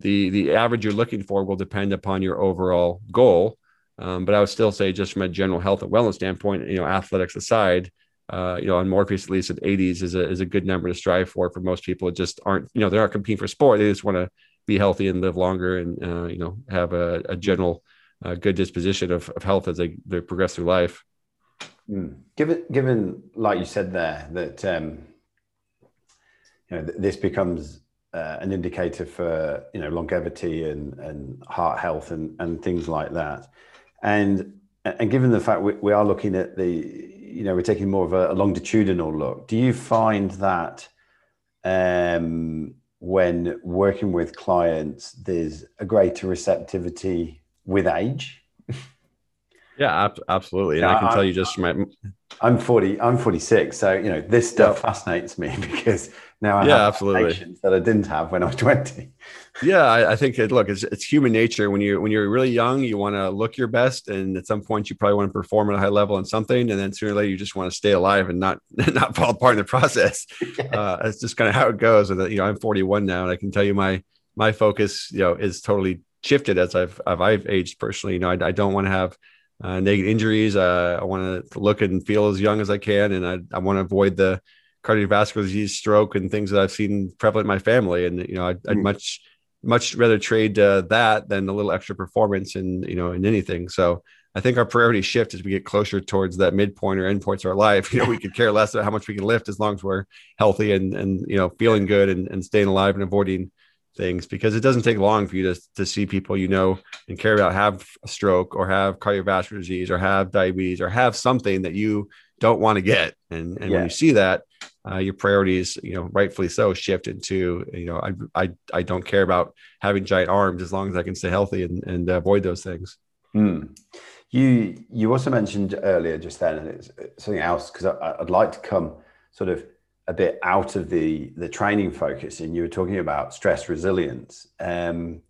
the the average you're looking for will depend upon your overall goal. Um, but I would still say, just from a general health and wellness standpoint, you know, athletics aside, uh, you know, on Morpheus at least at 80s is a is a good number to strive for. For most people, it just aren't, you know, they aren't competing for sport. They just want to be healthy and live longer, and uh, you know, have a, a general uh, good disposition of, of health as they, they progress through life. Mm. Given, given, like you said there, that um, you know, th- this becomes uh, an indicator for you know longevity and, and heart health and, and things like that. And and given the fact we, we are looking at the you know we're taking more of a, a longitudinal look, do you find that um, when working with clients there's a greater receptivity with age? Yeah, ab- absolutely. And yeah, I can I, tell you just from my I'm 40, I'm 46. So, you know, this stuff yep. fascinates me [laughs] because now I yeah, have absolutely. that I didn't have when I was 20. Yeah, I, I think it, look, it's, it's human nature. When you're when you're really young, you want to look your best, and at some point, you probably want to perform at a high level in something, and then sooner or later, you just want to stay alive and not [laughs] not fall apart in the process. [laughs] Uh, it's just kind of how it goes. And you know, I'm 41 now, and I can tell you my my focus, you know, is totally shifted as I've I've, I've aged personally. You know, I, I don't want to have uh, negative injuries. Uh, I want to look and feel as young as I can, and I, I want to avoid the cardiovascular disease, stroke, and things that I've seen prevalent in my family. And you know, I'd, I'd mm. much much rather trade uh, that than a little extra performance in you know in anything. So I think our priorities shift as we get closer towards that midpoint or endpoints of our life. [laughs] You know, we could care less about how much we can lift as long as we're healthy and and you know feeling good and, and staying alive and avoiding things because it doesn't take long for you to, to see people you know and care about have a stroke or have cardiovascular disease or have diabetes or have something that you don't want to get and and yeah. when you see that uh, your priorities you know rightfully so shift into you know I, I i don't care about having giant arms as long as i can stay healthy and, and avoid those things mm. you you also mentioned earlier just then and it's something else because i'd like to come sort of a bit out of the the training focus, and you were talking about stress resilience. Um,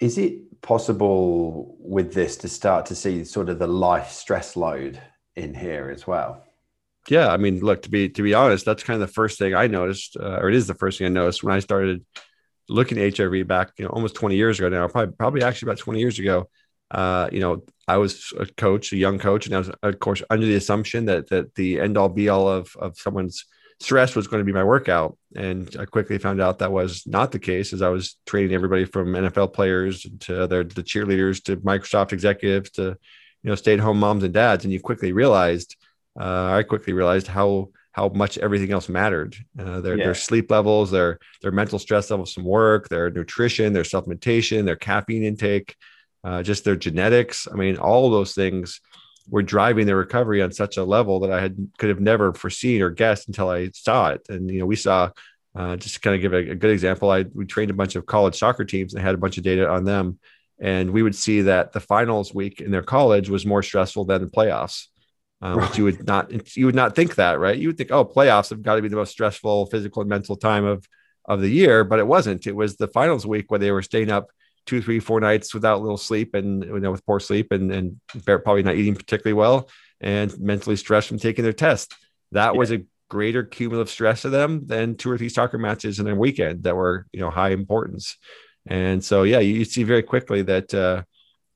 is it possible with this to start to see sort of the life stress load in here as well? Yeah, I mean, look to be to be honest, that's kind of the first thing I noticed, uh, or it is the first thing I noticed when I started looking at HRV back, you know, almost 20 years ago now, probably probably actually about 20 years ago. Uh, you know, I was a coach, a young coach, and I was, of course, under the assumption that that the end all be all of of someone's stress was going to be my workout. And I quickly found out that was not the case as I was training everybody from NFL players to their the cheerleaders to Microsoft executives to you know stay at home moms and dads. And you quickly realized, uh, I quickly realized how how much everything else mattered. Uh, their yeah. their sleep levels, their their mental stress levels from work, their nutrition, their supplementation, their caffeine intake, uh, just their genetics. I mean, all those things were driving their recovery on such a level that I had could have never foreseen or guessed until I saw it. And you know, we saw uh, just to kind of give a, a, good example. I we trained a bunch of college soccer teams and had a bunch of data on them, and we would see that the finals week in their college was more stressful than the playoffs. Um, right. you would not you would not think that, right? You would think, oh, playoffs have got to be the most stressful physical and mental time of of the year, but it wasn't. It was the finals week where they were staying up two, three, four nights without little sleep and you know with poor sleep and and probably not eating particularly well and mentally stressed from taking their test. That yeah. was a greater cumulative stress to them than two or three soccer matches in a weekend that were you know high importance. And so yeah, you, you see very quickly that uh,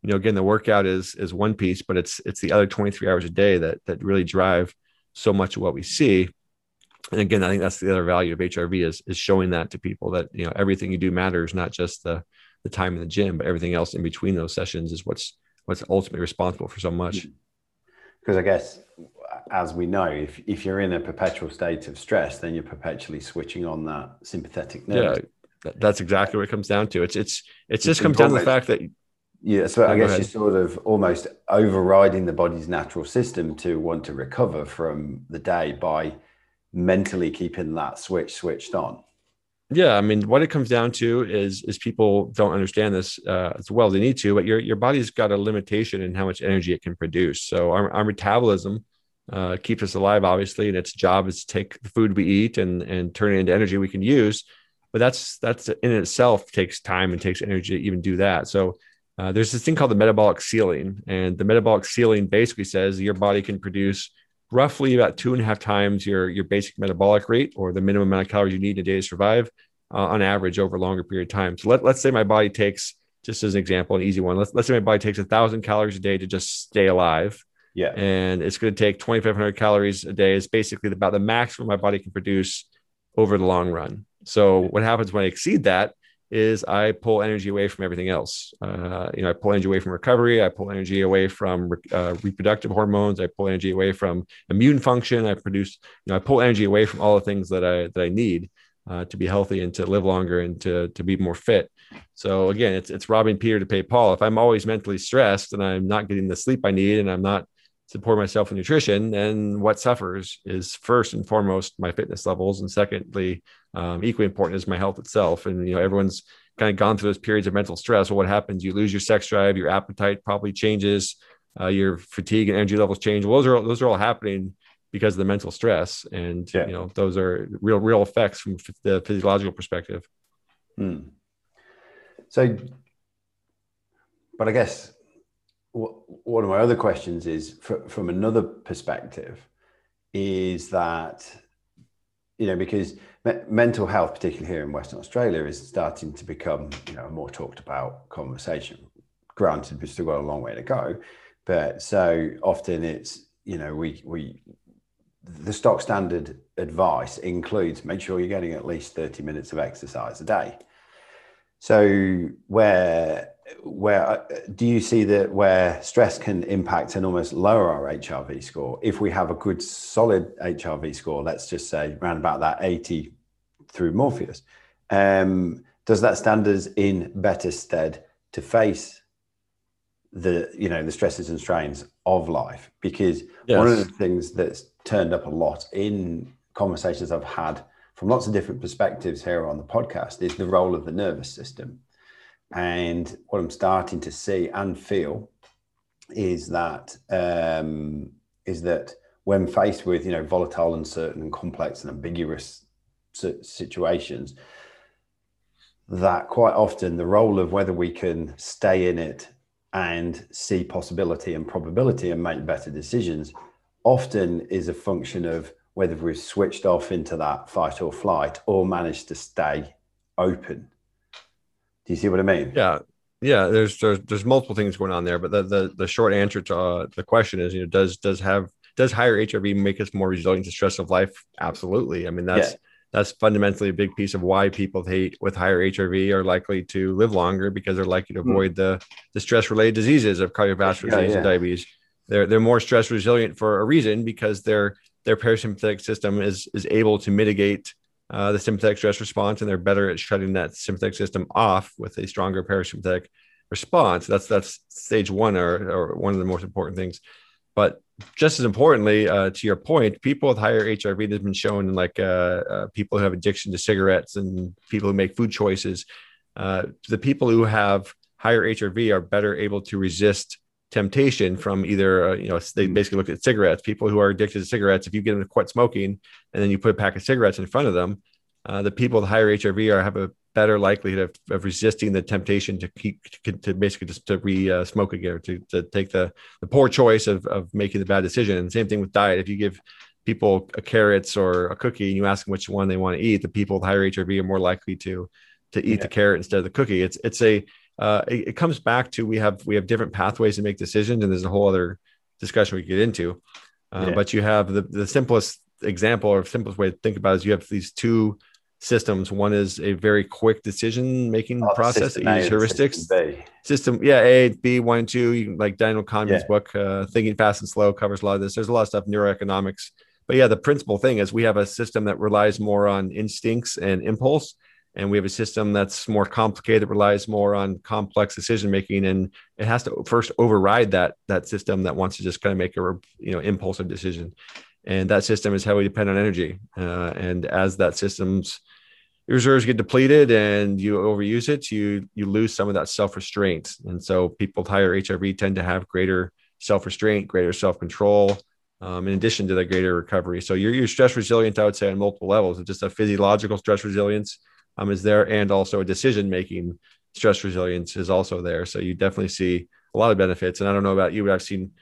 you know again the workout is is one piece, but it's it's the other 23 hours a day that that really drive so much of what we see. And again, I think that's the other value of HRV is is showing that to people that you know everything you do matters, not just the the time in the gym, but everything else in between those sessions is what's what's ultimately responsible for so much. Because I guess, as we know, if if you're in a perpetual state of stress, then you're perpetually switching on that sympathetic nerve. Yeah, that's exactly what it comes down to. It's it's it's just comes down to the fact that yeah, so I guess you're sort of almost overriding the body's natural system to want to recover from the day by mentally keeping that switch switched on yeah i mean what it comes down to is is people don't understand this uh, as well. They need to but your your body's got a limitation in how much energy it can produce. So our, our metabolism uh, keeps us alive obviously and its job is to take the food we eat and and turn it into energy we can use. But that's that's in itself takes time and takes energy to even do that. So uh, there's this thing called the metabolic ceiling and the metabolic ceiling basically says your body can produce roughly about two and a half times your, your basic metabolic rate or the minimum amount of calories you need in a day to survive uh, on average over a longer period of time. So let, let's say my body takes, just as an example, an easy one, let's, let's say my body takes a thousand calories a day to just stay alive. Yeah. And it's going to take 2,500 calories a day is basically about the maximum my body can produce over the long run. So what happens when I exceed that is I pull energy away from everything else. Uh, you know, I pull energy away from recovery. I pull energy away from uh, reproductive hormones. I pull energy away from immune function. I produce, you know, I pull energy away from all the things that I that I need uh, to be healthy and to live longer and to to be more fit. So again, it's it's robbing Peter to pay Paul. If I'm always mentally stressed and I'm not getting the sleep I need and I'm not supporting myself with nutrition, then what suffers is first and foremost my fitness levels, and secondly, um, equally important is my health itself. And you know, everyone's kind of gone through those periods of mental stress. Well, what happens? You lose your sex drive, your appetite probably changes, uh, your fatigue and energy levels change. Well, those are those are all happening because of the mental stress, and yeah. you know, those are real real effects from the physiological perspective. Hmm. So, but I guess one of my other questions is from another perspective is that you know because me- mental health particularly here in western australia is starting to become you know a more talked about conversation. Granted we've still got a long way to go but so often it's you know we we the stock standard advice includes make sure you're getting at least 30 minutes of exercise a day. So where where do you see that where stress can impact and almost lower our HRV score if we have a good solid HRV score, let's just say around about that 80 through Morpheus, um, does that stand us in better stead to face the you know the stresses and strains of life? Because yes. one of the things that's turned up a lot in conversations I've had from lots of different perspectives here on the podcast is the role of the nervous system and what I'm starting to see and feel is that um, is that when faced with you know volatile, uncertain, and complex and ambiguous situations, that quite often the role of whether we can stay in it and see possibility and probability and make better decisions often is a function of whether we've switched off into that fight or flight or managed to stay open. Do you see what I mean? Yeah. Yeah, there's there's, there's multiple things going on there, but the the, the short answer to uh, the question is, you know, does does have does higher HRV make us more resilient to stress of life? Absolutely. I mean, that's yeah. that's fundamentally a big piece of why people hate with higher HRV are likely to live longer because they're likely to hmm. avoid mm. the the stress related diseases of cardiovascular disease yeah. and diabetes. They're they're more stress resilient for a reason because their their parasympathetic system is is able to mitigate uh, the sympathetic stress response, and they're better at shutting that sympathetic system off with a stronger parasympathetic response. That's that's stage one, or, or one of the most important things. But just as importantly, uh, to your point, people with higher HRV has been shown, like uh, uh, people who have addiction to cigarettes and people who make food choices, uh, the people who have higher HRV are better able to resist temptation from either uh, you know they basically look at cigarettes. People who are addicted to cigarettes if you get them to quit smoking and then you put a pack of cigarettes in front of them uh, the people with higher hrv are have a better likelihood of, of resisting the temptation to keep to, to basically just to re uh, smoke again or to, to take the the poor choice of, of making the bad decision. And same thing with diet. If you give people a carrots or a cookie and you ask them which one they want to eat the people with higher hrv are more likely to to eat yeah. the carrot instead of the cookie. It's it's a uh, it, it, comes back to we have we have different pathways to make decisions, and there's a whole other discussion we get into. Uh, yeah. But you have the the simplest example or simplest way to think about it is you have these two systems. One is a very quick decision making oh, process that uses heuristics. System, system, yeah, A, B, one, two. You can, like Daniel Kahneman's yeah. book, uh, Thinking Fast and Slow, covers a lot of this. There's a lot of stuff neuroeconomics. But yeah, the principal thing is we have a system that relies more on instincts and impulse and we have a system that's more complicated relies more on complex decision making and it has to first override that that system that wants to just kind of make a you know impulsive decision. And that system is heavily dependent on energy uh, and as that system's reserves get depleted and you overuse it you you lose some of that self-restraint. And so people with higher hrv tend to have greater self-restraint greater self-control um, in addition to the greater recovery. So you're, you're stress resilient i would say on multiple levels. It's just a physiological stress resilience um, is there, and also a decision making stress resilience is also there. So you definitely see a lot of benefits. And I don't know about you, but I've seen,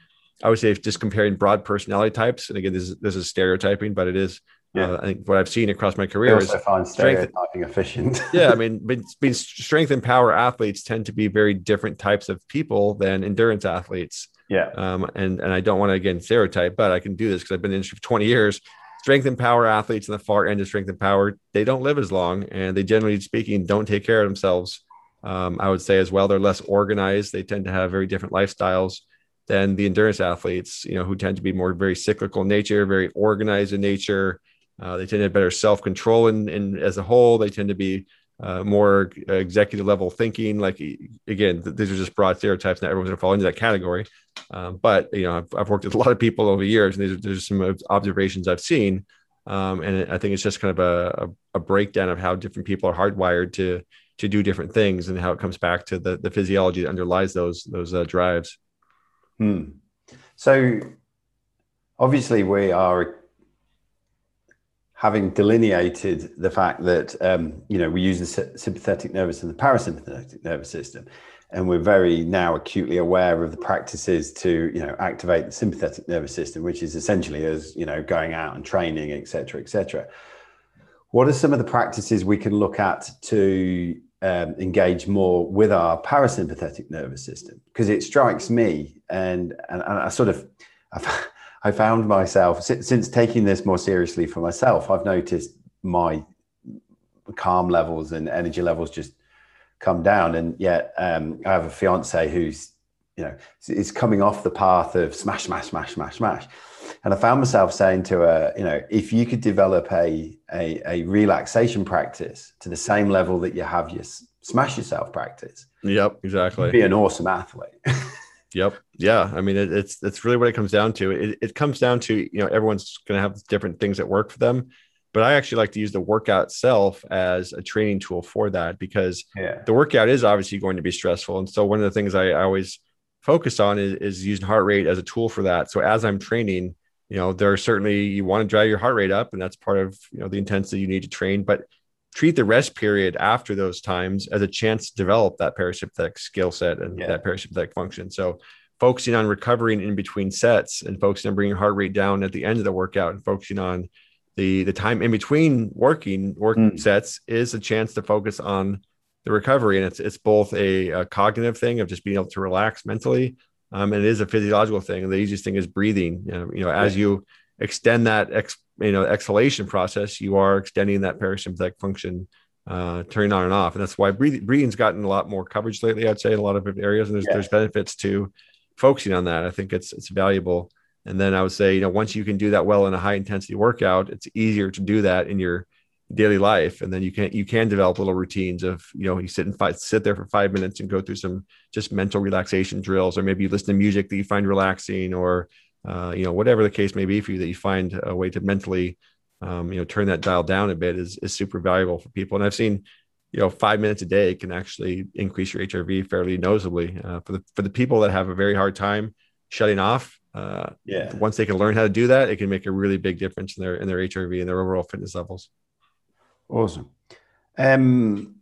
I would say, just comparing broad personality types, and again, this is this is stereotyping, but it is. Yeah. Uh, I think what I've seen across my career is find stereotyping efficient. [laughs] yeah, I mean, being strength and power athletes tend to be very different types of people than endurance athletes. Yeah. Um, and and I don't want to again stereotype, but I can do this because I've been in the industry for 20 years strength and power athletes in the far end of strength and power, they don't live as long and they generally speaking don't take care of themselves. Um, I would say as well, they're less organized. They tend to have very different lifestyles than the endurance athletes, you know, who tend to be more very cyclical in nature, very organized in nature. Uh, they tend to have better self-control and in, in, as a whole, they tend to be uh, more executive level thinking. Like again, these are just broad stereotypes. Not everyone's gonna fall into that category. Um, but you know, I've, I've, worked with a lot of people over the years, and these are, there's some observations I've seen. Um, and I think it's just kind of a, a, a, breakdown of how different people are hardwired to to do different things, and how it comes back to the the physiology that underlies those those uh, drives. Hmm. So obviously, we are having delineated the fact that um, you know we use the sympathetic nervous and the parasympathetic nervous system and we're very now acutely aware of the practices to you know activate the sympathetic nervous system which is essentially as you know going out and training etc etc what are some of the practices we can look at to um, engage more with our parasympathetic nervous system? Because it strikes me and and, and i sort of [laughs] I've, I found myself since, taking this more seriously for myself, I've noticed my calm levels and energy levels just come down. And yet, um, I have a fiance who's, you know, is coming off the path of smash, smash, smash, smash, smash. And I found myself saying to her, you know, if you could develop a, a, a relaxation practice to the same level that you have your smash yourself practice. Yep, exactly. Be an awesome athlete. [laughs] Yep. Yeah. I mean, it, it's it's really what it comes down to. It, it comes down to you know everyone's going to have different things that work for them, but I actually like to use the workout itself as a training tool for that because yeah. the workout is obviously going to be stressful, and so one of the things I, I always focus on is, is using heart rate as a tool for that. So as I'm training, you know, there are certainly you want to drive your heart rate up, and that's part of you know the intensity you need to train. But treat the rest period after those times as a chance to develop that parasympathetic skill set and yeah. that parasympathetic function. So focusing on recovering in between sets and focusing on bringing your heart rate down at the end of the workout and focusing on the the time in between working working mm. sets is a chance to focus on the recovery and it's it's both a, a cognitive thing of just being able to relax mentally um, and it is a physiological thing and the easiest thing is breathing you know, you know as you extend that ex, you know exhalation process you are extending that parasympathetic function uh, turning on and off. And that's why breathing, breathing's gotten a lot more coverage lately i'd say in a lot of areas. And there's, yeah. there's benefits to focusing on that. I think it's it's valuable. And then i would say you know once you can do that well in a high intensity workout it's easier to do that in your daily life. And then you can you can develop little routines of you know you sit and fight, sit there for five minutes and go through some just mental relaxation drills or maybe you listen to music that you find relaxing or uh, you know whatever the case may be for you that you find a way to mentally um, you know turn that dial down a bit is, is super valuable for people. And i've seen you know five minutes a day can actually increase your hrv fairly noticeably uh, for the for the people that have a very hard time shutting off uh, yeah. once they can learn how to do that it can make a really big difference in their in their hrv and their overall fitness levels. Awesome. Um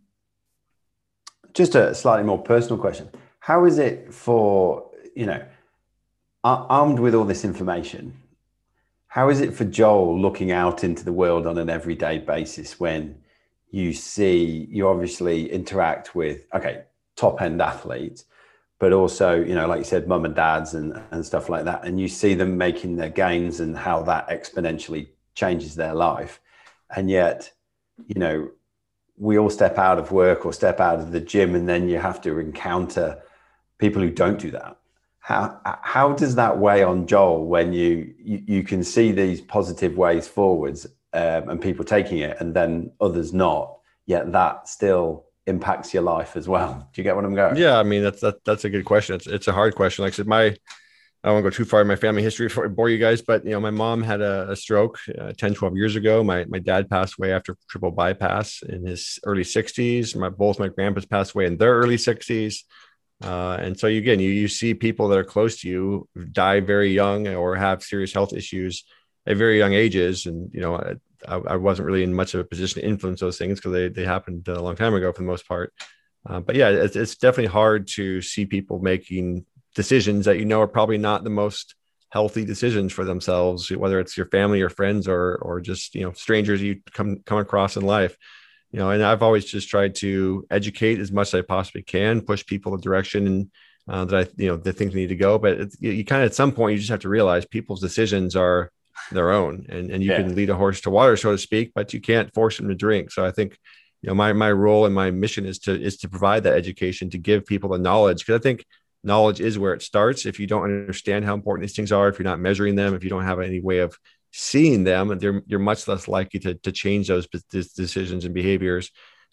just a slightly more personal question. How is it for you know armed with all this information, how is it for Joel looking out into the world on an everyday basis when you see you obviously interact with okay top end athletes, but also you know like you said, mum and dads and and stuff like that, and you see them making their gains and how that exponentially changes their life, and yet you know we all step out of work or step out of the gym and then you have to encounter people who don't do that how how does that weigh on Joel when you you, you can see these positive ways forwards um, and people taking it and then others not yet that still impacts your life as well? Do you get what i'm going? Yeah i mean that's that, that's a good question. It's, it's a hard question. Like i said my i don't want to go too far in my family history before i bore you guys but you know my mom had a, a stroke uh, 10 12 years ago. My, my dad passed away after triple bypass in his early 60s my both my grandpas passed away in their early 60s uh, and so you, again, you, you see people that are close to you die very young or have serious health issues at very young ages. And, you know, I, I wasn't really in much of a position to influence those things because they, they happened a long time ago for the most part. Uh, but yeah, it's, it's definitely hard to see people making decisions that you know are probably not the most healthy decisions for themselves, whether it's your family or friends or or just you know strangers you come come across in life you know, and I've always just tried to educate as much as I possibly can, push people in the direction uh, that I, you know, they think they need to go. But you, you kind of at some point you just have to realize people's decisions are their own, and and you yeah. can lead a horse to water, so to speak, but you can't force them to drink. So I think, you know, my my role and my mission is to is to provide that education to give people the knowledge because I think knowledge is where it starts. If you don't understand how important these things are, if you're not measuring them, if you don't have any way of seeing them, they're, you're much less likely to, to change those decisions and behaviors.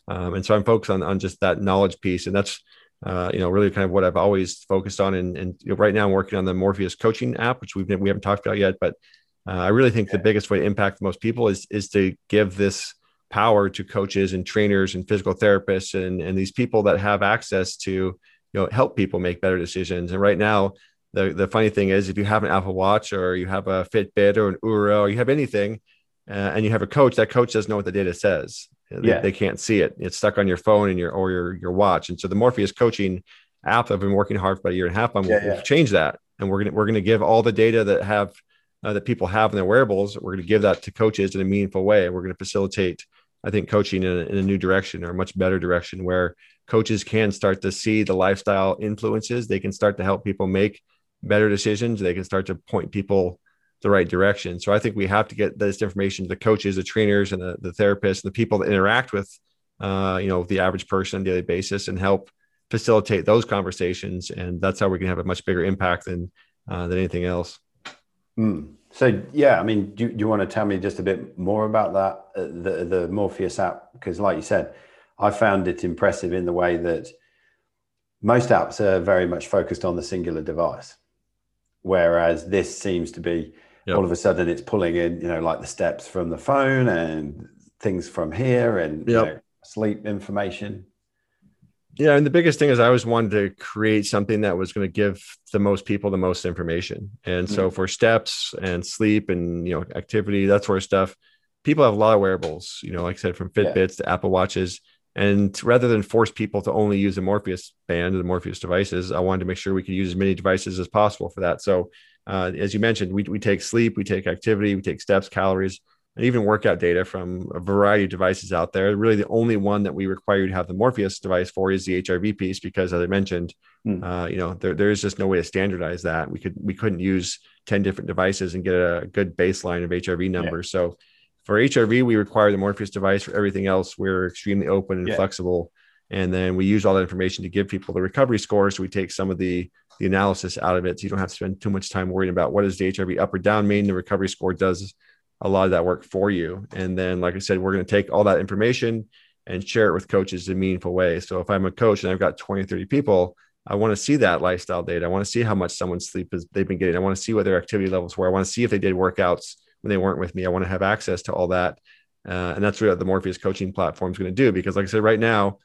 Um, and so I'm focused on, on just that knowledge piece. And that's, uh, you know, really kind of what I've always focused on. And, and you know, right now I'm working on the Morpheus coaching app, which we've, we haven't talked about yet, but uh, I really think the biggest way to impact most people is, is to give this power to coaches and trainers and physical therapists and, and these people that have access to, you know, help people make better decisions. And right now, the, the funny thing is if you have an apple watch or you have a fitbit or an Oura or you have anything uh, and you have a coach that coach doesn't know what the data says. They, yeah. they can't see it. It's stuck on your phone and your or your your watch. And so the morpheus coaching app i've been working hard for about a year and a half on yeah, yeah. change that. And we're gonna we're gonna give all the data that have uh, that people have in their wearables we're gonna give that to coaches in a meaningful way. We're gonna facilitate i think coaching in a, in a new direction or a much better direction where coaches can start to see the lifestyle influences. They can start to help people make better decisions. They can start to point people the right direction. So I think we have to get this information to the coaches, the trainers, and the, the therapists, and the people that interact with, uh, you know, the average person on a daily basis, and help facilitate those conversations. And that's how we can have a much bigger impact than uh, than anything else. Mm. So yeah, I mean, do, do, you want to tell me just a bit more about that, uh, the the Morpheus app? Because like you said, I found it impressive in the way that most apps are very much focused on the singular device whereas this seems to be yep. all of a sudden it's pulling in you know like the steps from the phone and things from here and yep. you know, sleep information Yeah, and the biggest thing is I always wanted to create something that was going to give the most people the most information. And mm-hmm. so mm. for steps and sleep and you know activity, that sort of stuff, people have a lot of wearables. You know, like I said, from Fitbits yeah. to Apple Watches. And rather than force people to only use the Morpheus band the Morpheus devices, I wanted to make sure we could use as many devices as possible for that. So, uh, as you mentioned, we, we take sleep, we take activity, we take steps, calories, and even workout data from a variety of devices out there. Really, the only one that we require you to have the Morpheus device for is the HRV piece, because as I mentioned, mm. uh, you know, there, there is just no way to standardize that. We could we couldn't use ten different devices and get a good baseline of HRV numbers. Yeah. So for HRV, we require the Morpheus device. For everything else, we're extremely open and yeah. flexible. And then we use all that information to give people the recovery score. So we take some of the the analysis out of it, so you don't have to spend too much time worrying about what does the HRV up or down mean. The recovery score does a lot of that work for you. And then, like I said, we're going to take all that information and share it with coaches in meaningful ways. So if I'm a coach and I've got 20, 30 people, I want to see that lifestyle data. I want to see how much someone's sleep is they've been getting. I want to see what their activity levels were. I want to see if they did workouts when they weren't with me. I want to have access to all that. Uh, and that's what the Morpheus coaching platform is going to do. Because, like I said, right now,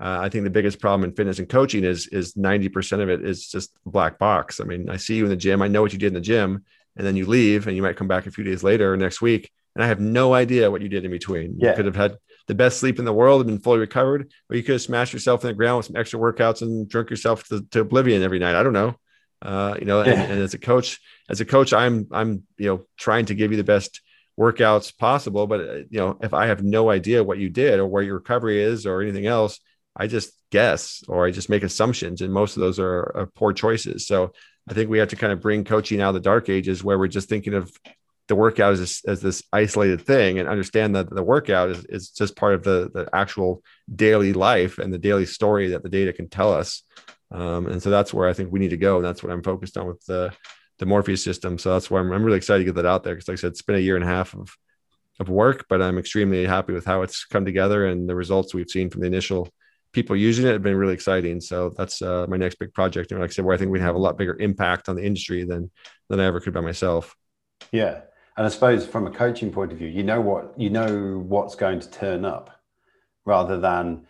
uh, I think the biggest problem in fitness and coaching is is 90% of it is just black box. I mean, I see you in the gym. I know what you did in the gym, and then you leave, and you might come back a few days later or next week, and I have no idea what you did in between. Yeah. You could have had the best sleep in the world and been fully recovered, or you could have smashed yourself in the ground with some extra workouts and drunk yourself to, to oblivion every night. I don't know. Uh, you know, and, and as a coach, as a coach, I'm I'm you know trying to give you the best workouts possible. But uh, you know, if I have no idea what you did or where your recovery is or anything else, I just guess or I just make assumptions, and most of those are, are poor choices. So I think we have to kind of bring coaching out of the dark ages where we're just thinking of the workout as, as this isolated thing and understand that the workout is, is just part of the, the actual daily life and the daily story that the data can tell us. Um, and so that's where I think we need to go. And that's what I'm focused on with the, the Morpheus system. So that's why I'm, I'm really excited to get that out there. Cause like I said, it's been a year and a half of, of work, but I'm extremely happy with how it's come together and the results we've seen from the initial people using it have been really exciting. So that's uh, my next big project. And like I said, where I think we'd have a lot bigger impact on the industry than, than I ever could by myself. Yeah. And I suppose from a coaching point of view, you know what, you know what's going to turn up rather than,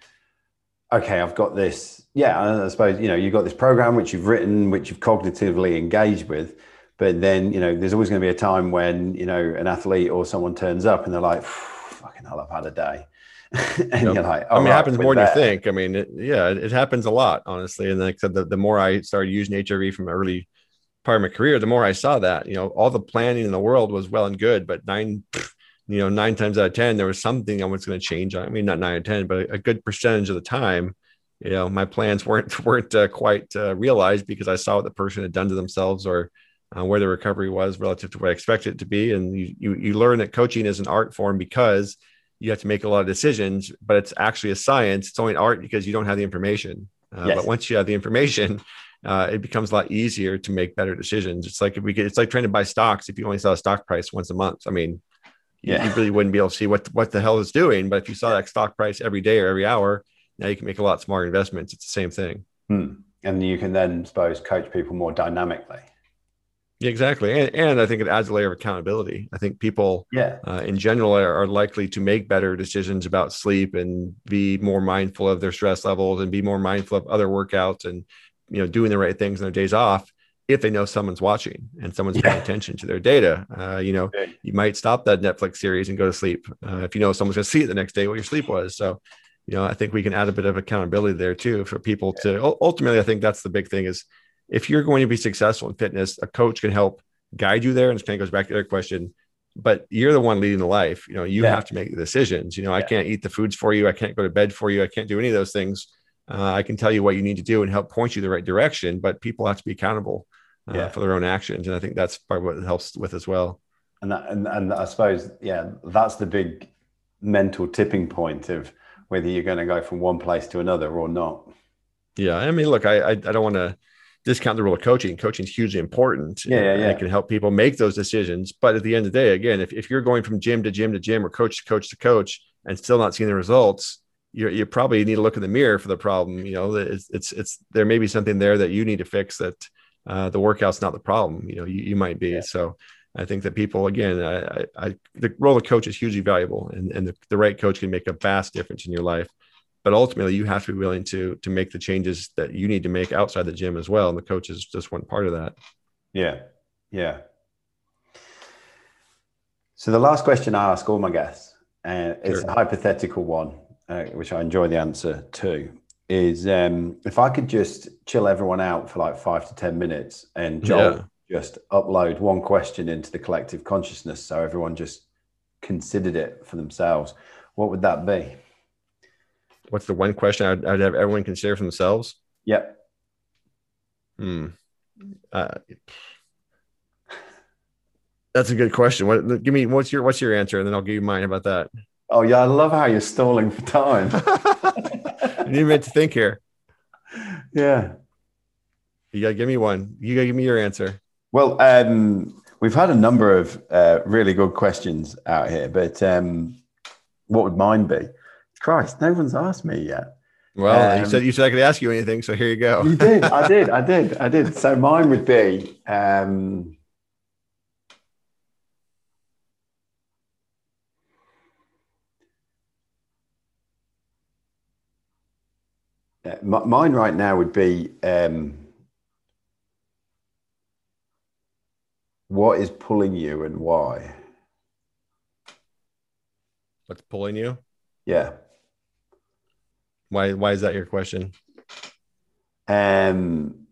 okay, I've got this. Yeah, I suppose, you know, you've got this program which you've written, which you've cognitively engaged with. But then, you know, there's always going to be a time when, you know, an athlete or someone turns up and they're like, fucking hell, I've had a day. [laughs] and yep. you're like, I mean, it happens more than you think. I mean, it, yeah, it, it, happens a lot, honestly. And like I said, the, the more I started using HRV from early part of my career, the more I saw that, you know, all the planning in the world was well and good, but nine, you know, nine times out of 10, there was something I was going to change. I mean, not nine or 10, but a good percentage of the time, you know, my plans [laughs] weren't, weren't uh, quite uh, realized because I saw what the person had done to themselves or uh, where the recovery was relative to what I expected it to be. And you, you, you learn that coaching is an art form because you have to make a lot of decisions, but it's actually a science. It's only art because you don't have the information. Uh, yes. But once you have the information, [laughs] uh, it becomes a lot easier to make better decisions. It's like if we get, it's like trying to buy stocks. If you only saw a stock price once a month, I mean, yeah. you really wouldn't be able to see what what the hell is doing. But if you saw that stock price every day or every hour, now you can make a lot smarter investments. It's the same thing. Hmm. And you can then, suppose, coach people more dynamically. Exactly, and, and I think it adds a layer of accountability. I think people, yeah, uh, in general, are, are, likely to make better decisions about sleep and be more mindful of their stress levels and be more mindful of other workouts and you know doing the right things on their days off if they know someone's watching and someone's yeah. paying attention to their data. Uh, you know, you might stop that Netflix series and go to sleep uh, if you know someone's going [laughs] to see it the next day what your sleep was. So, you know, I think we can add a bit of accountability there too for people to ultimately. I think that's the big thing is if you're going to be successful in fitness, a coach can help guide you there. And it kind of goes back to the other question, but you're the one leading the life. You know, you yeah. have to make the decisions. You know, yeah. I can't eat the foods for you. I can't go to bed for you. I can't do any of those things. Uh, I can tell you what you need to do and help point you the right direction, but people have to be accountable uh, yeah. for their own actions. And I think that's part of what it helps with as well. And, that, and, and I suppose, yeah, that's the big mental tipping point of whether you're going to go from one place to another or not. Yeah. I mean, look, I, I, I don't want to, discount the role of coaching. Coaching is hugely important. Yeah, yeah, yeah. It can help people make those decisions. But at the end of the day, again, if, if you're going from gym to gym to gym or coach to coach to coach and still not seeing the results, you you probably need to look in the mirror for the problem. You know, it's it's, it's there may be something there that you need to fix that uh, the workout's not the problem. You know, you, you might be. Yeah. So I think that people, again, I, I, the role of coach is hugely valuable and, and the, the right coach can make a vast difference in your life. but ultimately you have to be willing to to make the changes that you need to make outside the gym as well and the coach is just one part of that yeah yeah so the last question i ask all my guests and uh, it's sure. a hypothetical one uh, which i enjoy the answer to is um, if i could just chill everyone out for like five to ten minutes and Joel yeah. just upload one question into the collective consciousness so everyone just considered it for themselves what would that be what's the one question I'd, I'd have everyone consider for themselves? Yep. Hmm. Uh, that's a good question. What? Give me what's your what's your answer, and then I'll give you mine. about that? Oh yeah, I love how you're stalling for time. [laughs] you need me to think here. Yeah. You gotta give me one. You gotta give me your answer. Well, um, we've had a number of uh, really good questions out here, but um, what would mine be? Christ, no one's asked me yet. Well, um, you said you said I could ask you anything, so here you go. you did, I [laughs] did, I did, I did. So mine would be um, mine right now would be um, what is pulling you and why? What's pulling you? Yeah. Why why is that your question? Um,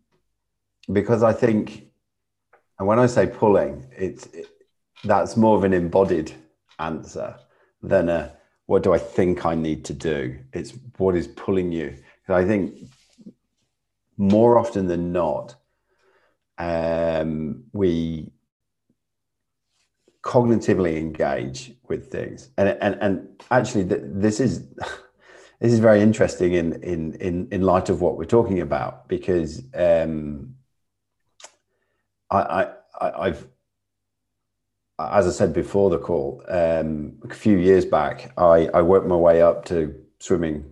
because I think, and when I say pulling, it's it, that's more of an embodied answer than a what do I think I need to do. It's what is pulling you. I think more often than not, um, we cognitively engage with things, and and and actually, this is [laughs] this is very interesting in in in in light of what we're talking about because um, I, I I've as I said before the call, um, a few years back, I, I worked my way up to swimming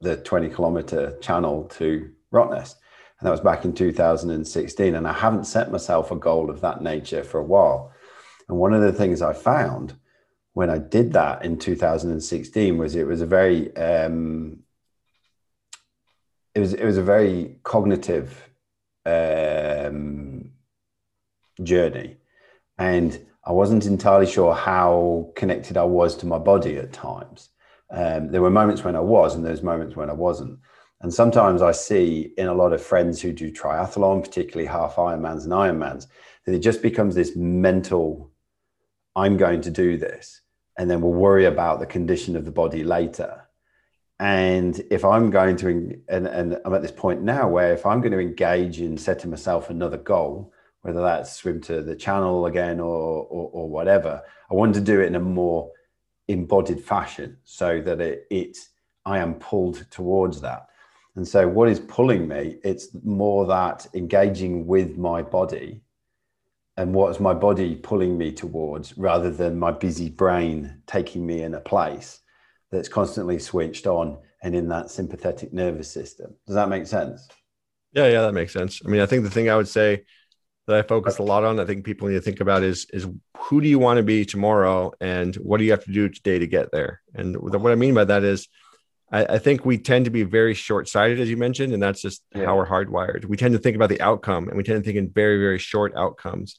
the 20 kilometer channel to Rottnest. And that was back in 2016. And I haven't set myself a goal of that nature for a while. And one of the things I found when I did that in 2016 was it was a very um, it was it was a very cognitive um, journey, and I wasn't entirely sure how connected I was to my body at times. Um, there were moments when I was, and there's moments when I wasn't. And sometimes I see in a lot of friends who do triathlon, particularly half Ironmans and Ironmans, that it just becomes this mental, I'm going to do this and then we'll worry about the condition of the body later. And if I'm going to, and, and I'm at this point now where if I'm going to engage in setting myself another goal, whether that's swim to the channel again or, or, or whatever, I want to do it in a more embodied fashion so that it, it I am pulled towards that. And so, what is pulling me? It's more that engaging with my body and what's my body pulling me towards rather than my busy brain taking me in a place that's constantly switched on and in that sympathetic nervous system. Does that make sense? Yeah, yeah, that makes sense. I mean, I think the thing I would say that I focus a lot on, I think people need to think about is is who do you want to be tomorrow and what do you have to do today to get there? And what I mean by that is I, I think we tend to be very short-sighted, as you mentioned, and that's just yeah. how we're hardwired. We tend to think about the outcome, and we tend to think in very, very short outcomes.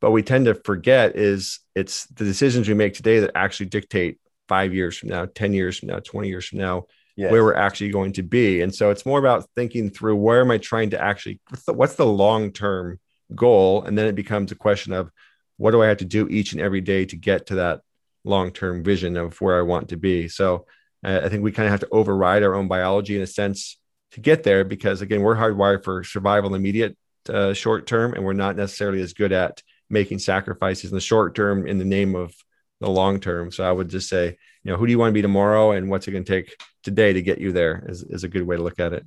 But we tend to forget is it's the decisions we make today that actually dictate five years from now, ten years from now, twenty years from now, yes. where we're actually going to be. And so it's more about thinking through where am I trying to actually what's the, the long-term goal, and then it becomes a question of what do I have to do each and every day to get to that long-term vision of where I want to be. So I think we kind of have to override our own biology in a sense to get there because again, we're hardwired for survival immediate uh, short term, and we're not necessarily as good at making sacrifices in the short term in the name of the long term. So I would just say, you know, who do you want to be tomorrow, and what's it going to take today to get you there? Is is a good way to look at it.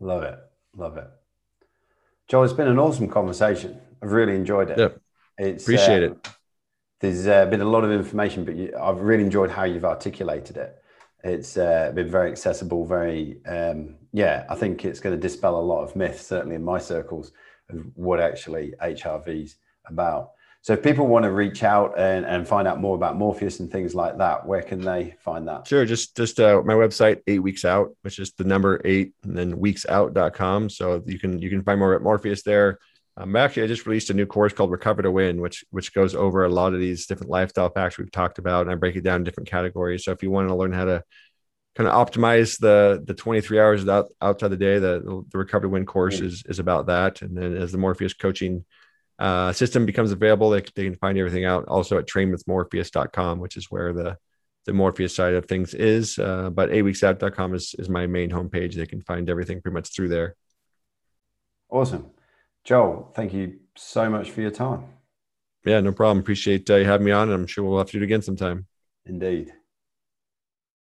Love it, love it, Joel. It's been an awesome conversation. I've really enjoyed it. It's appreciate um, it there's uh, been a lot of information, but you, I've really enjoyed how you've articulated it. It's uh, been very accessible, very, um, yeah, I think it's going to dispel a lot of myths, certainly in my circles, of what actually HRV's about. So if people want to reach out and, and find out more about Morpheus and things like that, where can they find that? Sure. Just just uh, my website, eight weeks out, which is the number eight and then weeksout.com. So you can you can find more at Morpheus there. Um, actually, I just released a new course called Recover to Win, which which goes over a lot of these different lifestyle facts we've talked about, and I break it down in different categories. So if you want to learn how to kind of optimize the the 23 hours out, outside the day, the the Recover to Win course mm-hmm. is is about that. And then as the Morpheus coaching uh, system becomes available, they, they can find everything out also at trainwithmorpheus.com, which is where the the Morpheus side of things is. Uh, but eightweeksout.com is is my main homepage. They can find everything pretty much through there. Awesome. Joel, thank you so much for your time. Yeah, no problem. Appreciate uh, you having me on. I'm sure we'll have to do it again sometime. Indeed.